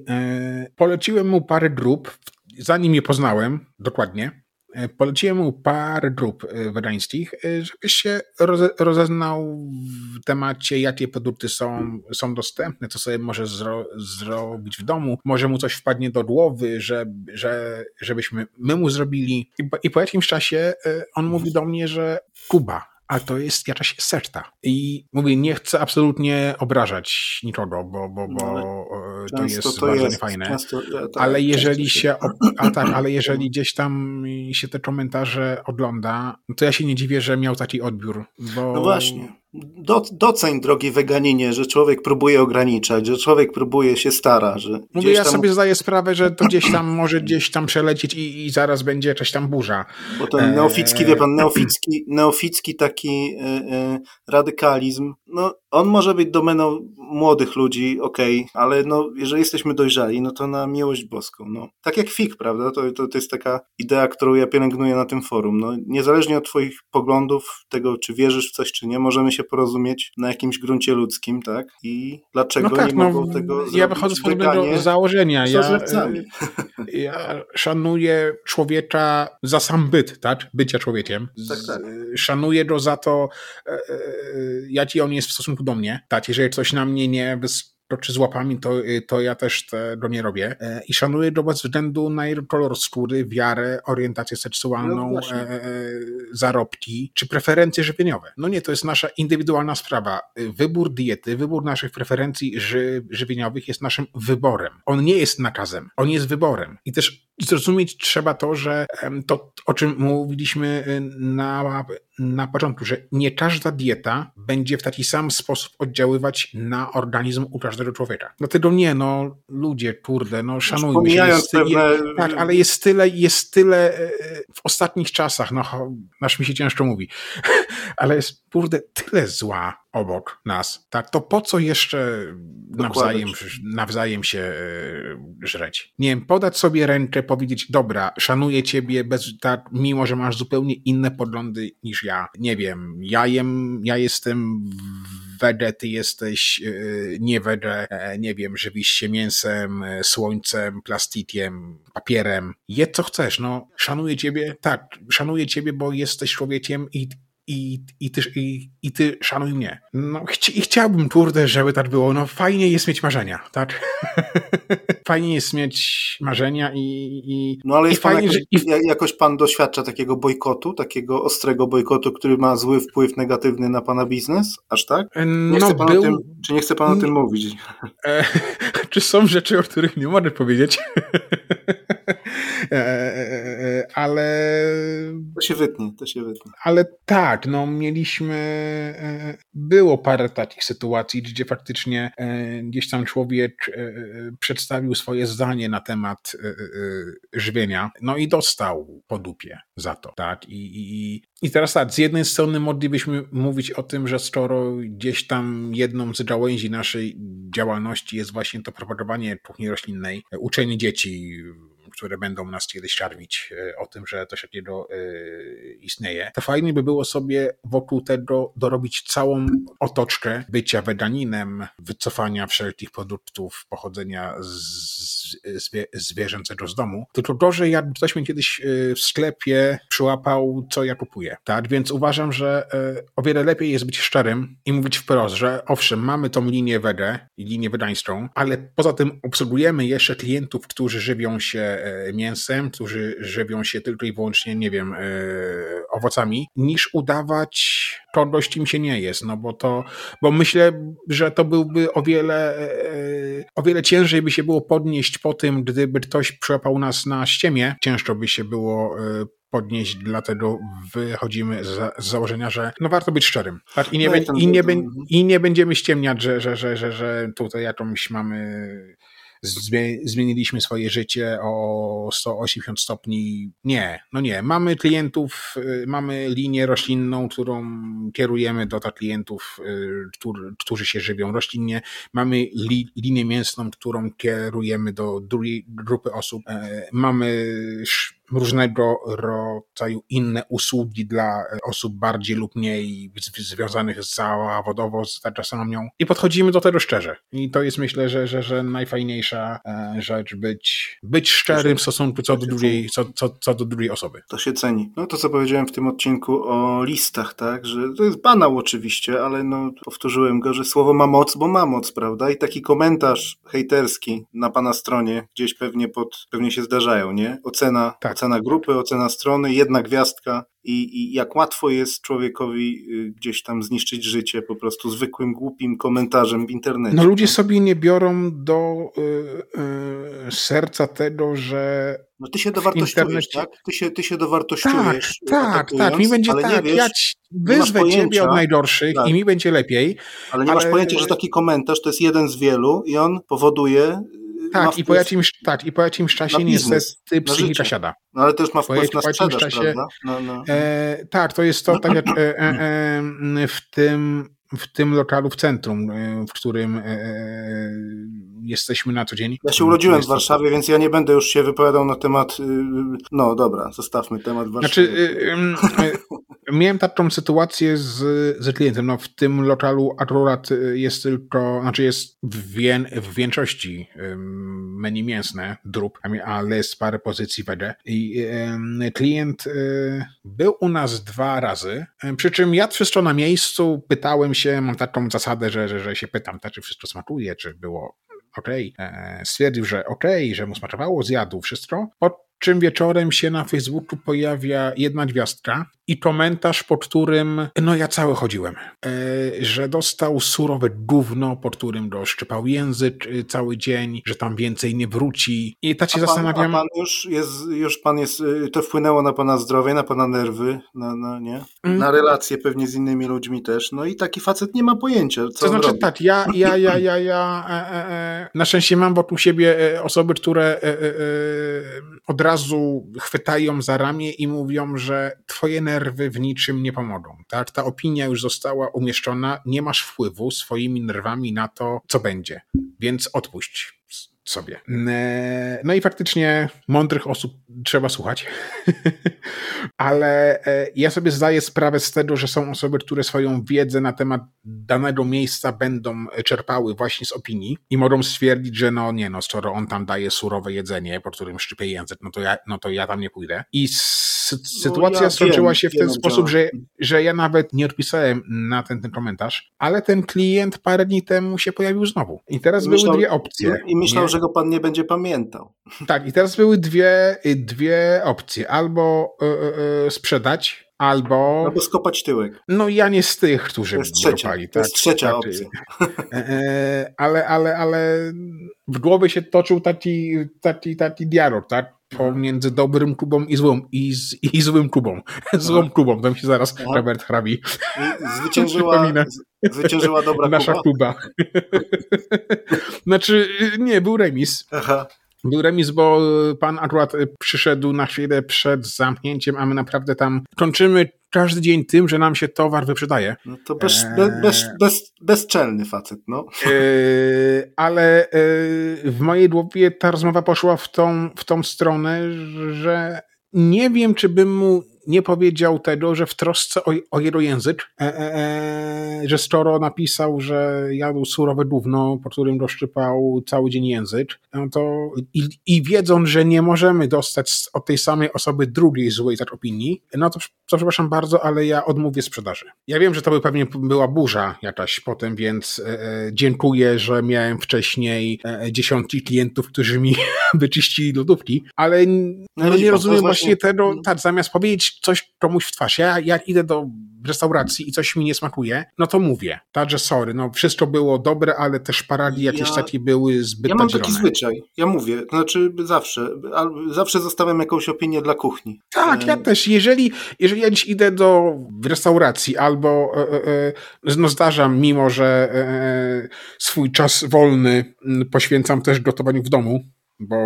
poleciłem mu parę grup, zanim je poznałem dokładnie, E, poleciłem mu parę grup e, wegańskich, e, żebyś się roze, rozeznał w temacie, jakie produkty są, są dostępne, co sobie może zro, zrobić w domu. Może mu coś wpadnie do głowy, że, że, żebyśmy my mu zrobili. I, I po jakimś czasie on mówi do mnie, że Kuba, a to jest jakaś sekta. I mówię, nie chcę absolutnie obrażać nikogo, bo, bo, bo no, to jest to bardzo jest, niefajne. Często, tak, ale jeżeli się, a tak, ale jeżeli gdzieś tam się te komentarze ogląda, to ja się nie dziwię, że miał taki odbiór. Bo... No właśnie do, doceń, drogi weganinie, że człowiek próbuje ograniczać, że człowiek próbuje się stara. Że Mówię, ja tam... sobie zdaję sprawę, że to gdzieś tam może gdzieś tam przelecieć i, i zaraz będzie jakaś tam burza. Bo ten neoficki, wie pan, neoficki, neoficki taki y, y, radykalizm, no on może być domeną młodych ludzi, okej, okay, ale no jeżeli jesteśmy dojrzali, no to na miłość boską. No. Tak jak FIG, prawda? To, to, to jest taka idea, którą ja pielęgnuję na tym forum. No, niezależnie od twoich poglądów, tego czy wierzysz w coś, czy nie, możemy się porozumieć na jakimś gruncie ludzkim, tak? I dlaczego no tak, nie no, mogą tego Ja wychodzę z pewnego założenia. Ja, ja szanuję człowieka za sam byt, tak? Bycia człowiekiem. Tak, tak. Szanuję go za to, e, e, jaki on jest w stosunku do mnie. Tak, jeżeli coś na mnie nie czy z łapami, to, to ja też tego nie robię. E, I szanuję go bez względu na jego kolor skóry, wiarę, orientację seksualną, no e, e, zarobki czy preferencje żywieniowe. No nie, to jest nasza indywidualna sprawa. Wybór diety, wybór naszych preferencji ży, żywieniowych jest naszym wyborem. On nie jest nakazem, on jest wyborem. I też zrozumieć trzeba to, że to, o czym mówiliśmy na, na początku, że nie każda dieta będzie w taki sam sposób oddziaływać na organizm u każdego człowieka. Dlatego nie, no ludzie, kurde, no szanujmy się. Jest, pewne... tak, ale jest tyle, jest tyle e, w ostatnich czasach, no nasz mi się ciężko mówi, ale jest, kurde, tyle zła obok nas, tak, to po co jeszcze nawzajem, nawzajem się e, żreć? Nie wiem, podać sobie rękę, powiedzieć, dobra, szanuję ciebie, bez, tak, mimo że masz zupełnie inne poglądy niż ja. Nie wiem, ja jem, ja jestem wege, ty jesteś e, nie wege, e, nie wiem, żywisz się mięsem, słońcem, plastikiem, papierem. Jedz co chcesz, no, szanuję ciebie, tak, szanuję ciebie, bo jesteś człowiekiem i i, i, ty, i, i ty szanuj mnie. No, chci, i chciałbym, kurde, żeby tak było. No, fajnie jest mieć marzenia, tak? fajnie jest mieć marzenia i. i no, ale jest i pan fajnie, jakoś, że, jakoś pan doświadcza takiego bojkotu, takiego ostrego bojkotu, który ma zły wpływ negatywny na pana biznes? Aż tak? Nie no, chce pan był... tym, czy nie chce pan o tym mówić? E, czy są rzeczy, o których nie mogę powiedzieć? E, e, e, ale... To się wytnie, to się wytnie. Ale tak, no mieliśmy, było parę takich sytuacji, gdzie faktycznie gdzieś tam człowiek przedstawił swoje zdanie na temat żywienia, no i dostał po dupie za to, tak, i, i, i teraz tak, z jednej strony moglibyśmy mówić o tym, że skoro gdzieś tam jedną z gałęzi naszej działalności jest właśnie to propagowanie kuchni roślinnej, uczenie dzieci, które będą nas kiedyś czarwić e, o tym, że coś takiego e, istnieje, to fajnie by było sobie wokół tego dorobić całą otoczkę bycia weganinem, wycofania wszelkich produktów pochodzenia z zwierzęcego z domu. Tylko gorzej, jakby ktoś mnie kiedyś e, w sklepie przyłapał, co ja kupuję. Tak? Więc uważam, że o wiele lepiej jest być szczerym i mówić wprost, że owszem, mamy tą linię wege i linię wegańską, ale poza tym obsługujemy jeszcze klientów, którzy żywią się mięsem, którzy żywią się tylko i wyłącznie, nie wiem, e, owocami, niż udawać kogoś, kim się nie jest, no bo to, bo myślę, że to byłby o wiele, e, o wiele ciężej by się było podnieść po tym, gdyby ktoś przyłapał nas na ściemie, ciężko by się było podnieść, dlatego wychodzimy z, założenia, że no warto być szczerym. Tak? I, nie, no i, nie, I nie będziemy ściemniać, że, że, że, że, że tutaj jakąś mamy zmieniliśmy swoje życie o 180 stopni. Nie, no nie. Mamy klientów, y, mamy linię roślinną, którą kierujemy do klientów, y, którzy się żywią roślinnie. Mamy li, linię mięsną, którą kierujemy do drugiej grupy osób. E, mamy różnego rodzaju inne usługi dla e, osób bardziej lub mniej związanych zawodowo z tastronomią i podchodzimy do tego szczerze. I to jest myślę, że, że, że najfajniejsza e, rzecz, być, być szczerym w stosunku co do, drugiej, co, co, co do drugiej osoby. To się ceni. No to co powiedziałem w tym odcinku o listach, tak, że to jest banał oczywiście, ale no powtórzyłem go, że słowo ma moc, bo ma moc, prawda? I taki komentarz hejterski na pana stronie gdzieś pewnie pod, pewnie się zdarzają, nie? Ocena, tak ocena grupy, ocena strony, jedna gwiazdka i, i jak łatwo jest człowiekowi y, gdzieś tam zniszczyć życie po prostu zwykłym, głupim komentarzem w internecie. No ludzie sobie nie biorą do y, y, serca tego, że no ty się dowartościujesz, tak? Ty się, ty się dowartościujesz. Tak, tak, tak. Mi będzie tak. Wiesz, ja wyzwę ciebie od najdorszych tak. i mi będzie lepiej. Ale nie ale... masz pojęcia, że taki komentarz to jest jeden z wielu i on powoduje tak, i po jakimś, tak, i po jakimś czasie niestety psychika siada. No ale też ma wpływ po, na sprzedaż, czasie, no, no. E, tak, to jest to, tak jak e, e, e, w tym w tym lokalu w centrum, e, w którym e, jesteśmy na co dzień. Ja się urodziłem w Warszawie, więc ja nie będę już się wypowiadał na temat. Y, no dobra, zostawmy temat Warszawy. Znaczy, miałem taką sytuację z, z klientem. No, w tym lokalu akurat jest tylko, znaczy jest w, w większości menu mięsne, drób, ale jest parę pozycji wege. I klient y, był u nas dwa razy, przy czym ja wszystko na miejscu, pytałem się, mam taką zasadę, że, że, że się pytam, tak, czy wszystko smakuje, czy było ok. E, stwierdził, że ok, że mu smakowało, zjadł wszystko. Po czym wieczorem się na Facebooku pojawia jedna gwiazdka i komentarz, po którym, no ja cały chodziłem, e, że dostał surowe gówno, po którym go szczypał język e, cały dzień, że tam więcej nie wróci. I tak się a zastanawiam. pan już jest, już pan jest, e, to wpłynęło na pana zdrowie, na pana nerwy, na, na nie? Mm. Na relacje pewnie z innymi ludźmi też. No i taki facet nie ma pojęcia, co To znaczy robi. tak, ja, ja, ja, ja, ja e, e, na szczęście mam wokół siebie osoby, które e, od razu chwytają za ramię i mówią, że twoje nerwy w niczym nie pomogą. Tak? Ta opinia już została umieszczona, nie masz wpływu swoimi nerwami na to, co będzie, więc odpuść sobie. No i faktycznie mądrych osób trzeba słuchać, ale e, ja sobie zdaję sprawę z tego, że są osoby, które swoją wiedzę na temat danego miejsca będą czerpały właśnie z opinii i mogą stwierdzić, że no nie no, skoro on tam daje surowe jedzenie, po którym szczypie język, no to ja, no to ja tam nie pójdę. I sytuacja no ja skończyła się w ten sposób, że, że ja nawet nie odpisałem na ten, ten komentarz, ale ten klient parę dni temu się pojawił znowu. I teraz myślał, były dwie opcje. I myślał, nie? że go pan nie będzie pamiętał. Tak, i teraz były dwie, dwie opcje. Albo y, y, sprzedać, Albo. Albo skopać tyłek. No ja nie z tych, którzy to trzecia, kopali, To jest tak, trzecia tak, opcja. E, ale, ale, ale w głowie się toczył taki, taki, taki dialog, tak? Pomiędzy dobrym Kubą i złą, i, z, i złym Kubą. Złą Kubą, tam się zaraz Aha. Robert hrabi. Zwyciężyła, zwyciężyła dobra Nasza Kuba. znaczy, nie, był remis. Aha. Był remis, bo pan akurat przyszedł na chwilę przed zamknięciem, a my naprawdę tam kończymy każdy dzień tym, że nam się towar wyprzedaje. No to bez, eee, bez, bez, bezczelny facet, no. Eee, ale eee, w mojej głowie ta rozmowa poszła w tą, w tą stronę, że nie wiem, czy bym mu nie powiedział tego, że w trosce o, o jego język, e, e, e, że Storo napisał, że jadł surowe gówno, po którym rozszczypał cały dzień język, no to i, i wiedząc, że nie możemy dostać od tej samej osoby drugiej złej tak opinii, no to, to przepraszam bardzo, ale ja odmówię sprzedaży. Ja wiem, że to by pewnie była burza jakaś potem, więc e, e dziękuję, że miałem wcześniej e, dziesiątki klientów, którzy mi wyczyścili lodówki, ale no, no nie rozumiem właśnie tego, tak, zamiast powiedzieć coś komuś w twarz. Ja jak idę do restauracji i coś mi nie smakuje, no to mówię, tak, że sorry, no wszystko było dobre, ale te szparagi jakieś ja, takie były zbyt Ja mam taki zwyczaj, ja mówię, znaczy zawsze, zawsze zostawiam jakąś opinię dla kuchni. Tak, ja e, też, jeżeli, jeżeli ja dziś idę do restauracji albo e, e, e no zdarzam, mimo że e, e, swój czas wolny poświęcam też gotowaniu w domu, bo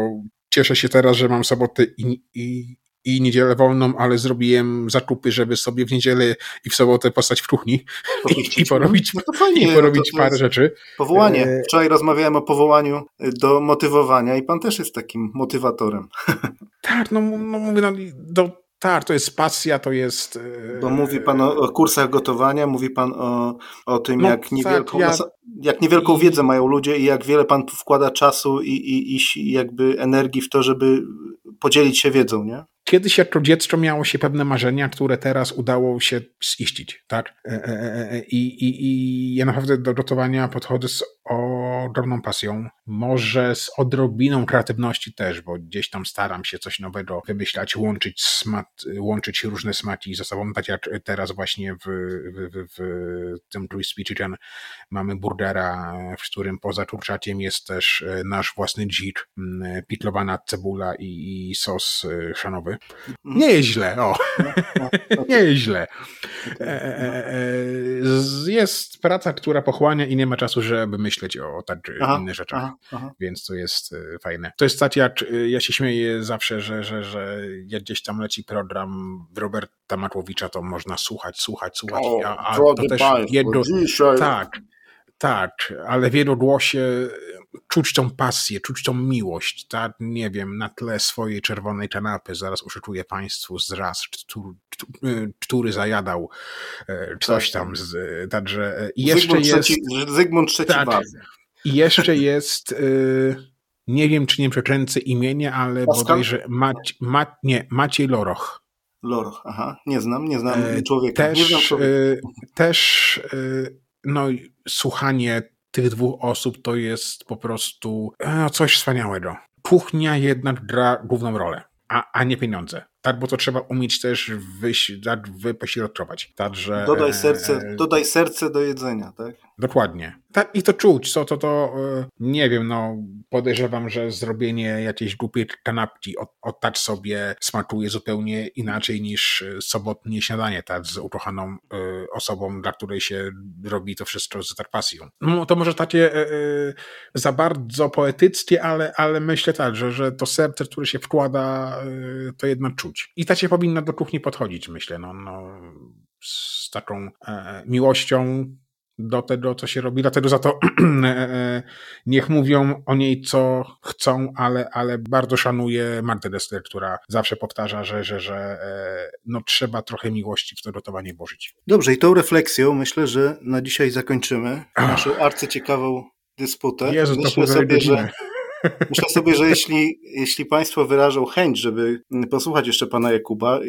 cieszę się teraz, że mam sobotę i, i, i niedzielę wolną, ale zrobiłem zakupy, żeby sobie w niedzielę i w sobotę postać w kuchni i, i porobić, no fajnie, i porobić no parę rzeczy. Powołanie. E, Wczoraj rozmawiałem o powołaniu do motywowania i pan też jest takim motywatorem. Tak, no, no mówię, no, do, tak, to jest pasja, to jest. E, Bo mówi pan o, o kursach gotowania, mówi pan o, o tym, no, jak, niewielką, tak, ja... jak niewielką I... wiedzę mają ludzie i jak wiele pan wkłada czasu i, i, i jakby energii w to, żeby podzielić się wiedzą, nie? Kiedyś jako dziecko miało się pewne marzenia, które teraz udało się ziścić, tak? E, e, e, I, i, i ja naprawdę do gotowania podchodzę z ogromną pasją, może z odrobiną kreatywności też, bo gdzieś tam staram się coś nowego wymyślać, łączyć, smat, łączyć różne smaki ze sobą, tak jak teraz właśnie w, w, w, w tym Crispy Chicken mamy burgera, w którym poza kurczakiem jest też nasz własny dzik, pitlowana cebula i, i sos szanowy. Nie jest źle, o. Nie jest źle. E, e, e, jest praca, która pochłania i nie ma czasu, żeby myśleć o tak innych rzeczach, aha, aha. więc to jest fajne. To jest tak jak, ja się śmieję zawsze, że, że, że jak gdzieś tam leci program Roberta Matłowicza, to można słuchać, słuchać, słuchać, a, a to też jedno... Tak, tak, ale w jednogłosie czuć tą pasję, czuć tą miłość, tak, nie wiem, na tle swojej czerwonej kanapy, zaraz uszykuję Państwu zraz, który, który zajadał coś tak, tam, z, także jeszcze Zygmunt jest... Trzeci, Zygmunt III tak, I jeszcze jest... Y, nie wiem, czy nie przekręcę imienia, ale Pascal? bodajże Mac, Ma, nie, Maciej Loroch. Loroch, aha, nie znam, nie znam człowieka. Też, nie znam człowieka. też no, słuchanie tych dwóch osób to jest po prostu e, coś wspaniałego. Kuchnia jednak gra główną rolę, a, a nie pieniądze. Tak, bo to trzeba umieć też tak, wypośrodkować. Także, dodaj, serce, e, dodaj serce do jedzenia, tak? Dokładnie. Tak, I to czuć, co to, to e, nie wiem, no podejrzewam, że zrobienie jakiejś głupiej kanapki od, od sobie smakuje zupełnie inaczej niż sobotnie śniadanie, tak, z ukochaną y, osobą, dla której się robi to wszystko z tak pasją. No, to może takie y, y, za bardzo poetyckie, ale, ale myślę tak, że, że to serce, które się wkłada, to jednak czuć. I tak się powinno do kuchni podchodzić, myślę, no, no z taką e, miłością, do tego, co się robi. Dlatego za to e, e, niech mówią o niej, co chcą, ale, ale bardzo szanuję Magdę Dessler, która zawsze powtarza, że, że, że e, no, trzeba trochę miłości w to gotowanie włożyć. Dobrze, i tą refleksją myślę, że na dzisiaj zakończymy naszą arcyciekawą dysputę. Jezu, myślę sobie, że Myślę sobie, że jeśli, jeśli Państwo wyrażą chęć, żeby posłuchać jeszcze Pana Jakuba,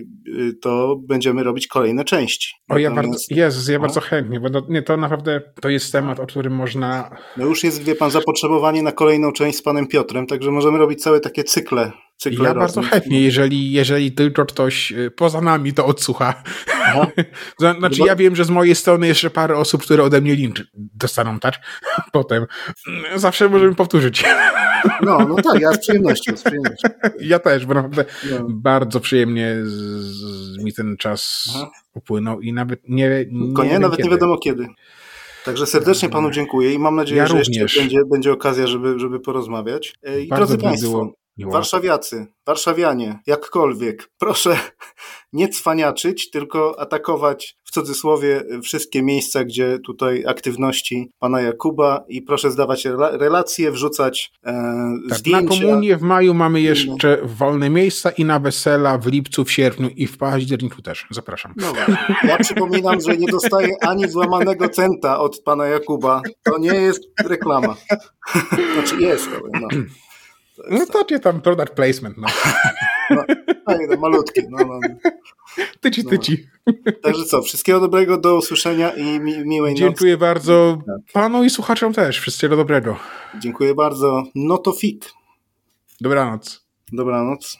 to będziemy robić kolejne części. O, ja bardzo, Jezus, ja bardzo chętnie, bo to, nie, to naprawdę to jest temat, o którym można... No już jest, wie Pan, zapotrzebowanie na kolejną część z Panem Piotrem, także możemy robić całe takie cykle cykle Ja bardzo chętnie, jeżeli, jeżeli tylko ktoś y, poza nami to odsłucha. znaczy, ja wiem, że z mojej strony jeszcze parę osób, które ode mnie lincz dostaną, tak? Potem. Zawsze możemy powtórzyć. No, no tak, ja z przyjemnością. Z przyjemnością. Ja też, bo naprawdę no. bardzo przyjemnie z, z, mi ten czas Aha. upłynął i nawet nie. nie Konie, nawet kiedy. nie wiadomo kiedy. Także serdecznie panu dziękuję i mam nadzieję, ja że również. jeszcze będzie, będzie okazja, żeby, żeby porozmawiać. E, I bardzo drodzy Państwo, było Miło. Warszawiacy, warszawianie, jakkolwiek, proszę nie cwaniaczyć, tylko atakować w cudzysłowie wszystkie miejsca, gdzie tutaj aktywności pana Jakuba i proszę zdawać relacje, wrzucać e, tak, zdjęcia. Na komunię w maju mamy jeszcze wolne miejsca i na wesela w lipcu, w sierpniu i w październiku też. Zapraszam. No ja przypominam, że nie dostaję ani złamanego centa od pana Jakuba. To nie jest reklama. Znaczy jest, no. No to cię tam product placement, no. no tak, malutki, no, no. Tyci, no. tyci. Także co, wszystkiego dobrego, do usłyszenia i mi, miłej nocy. Dziękuję bardzo tak. panu i słuchaczom też. Wszystkiego dobrego. Dziękuję bardzo. No to fik. Dobranoc. Dobranoc.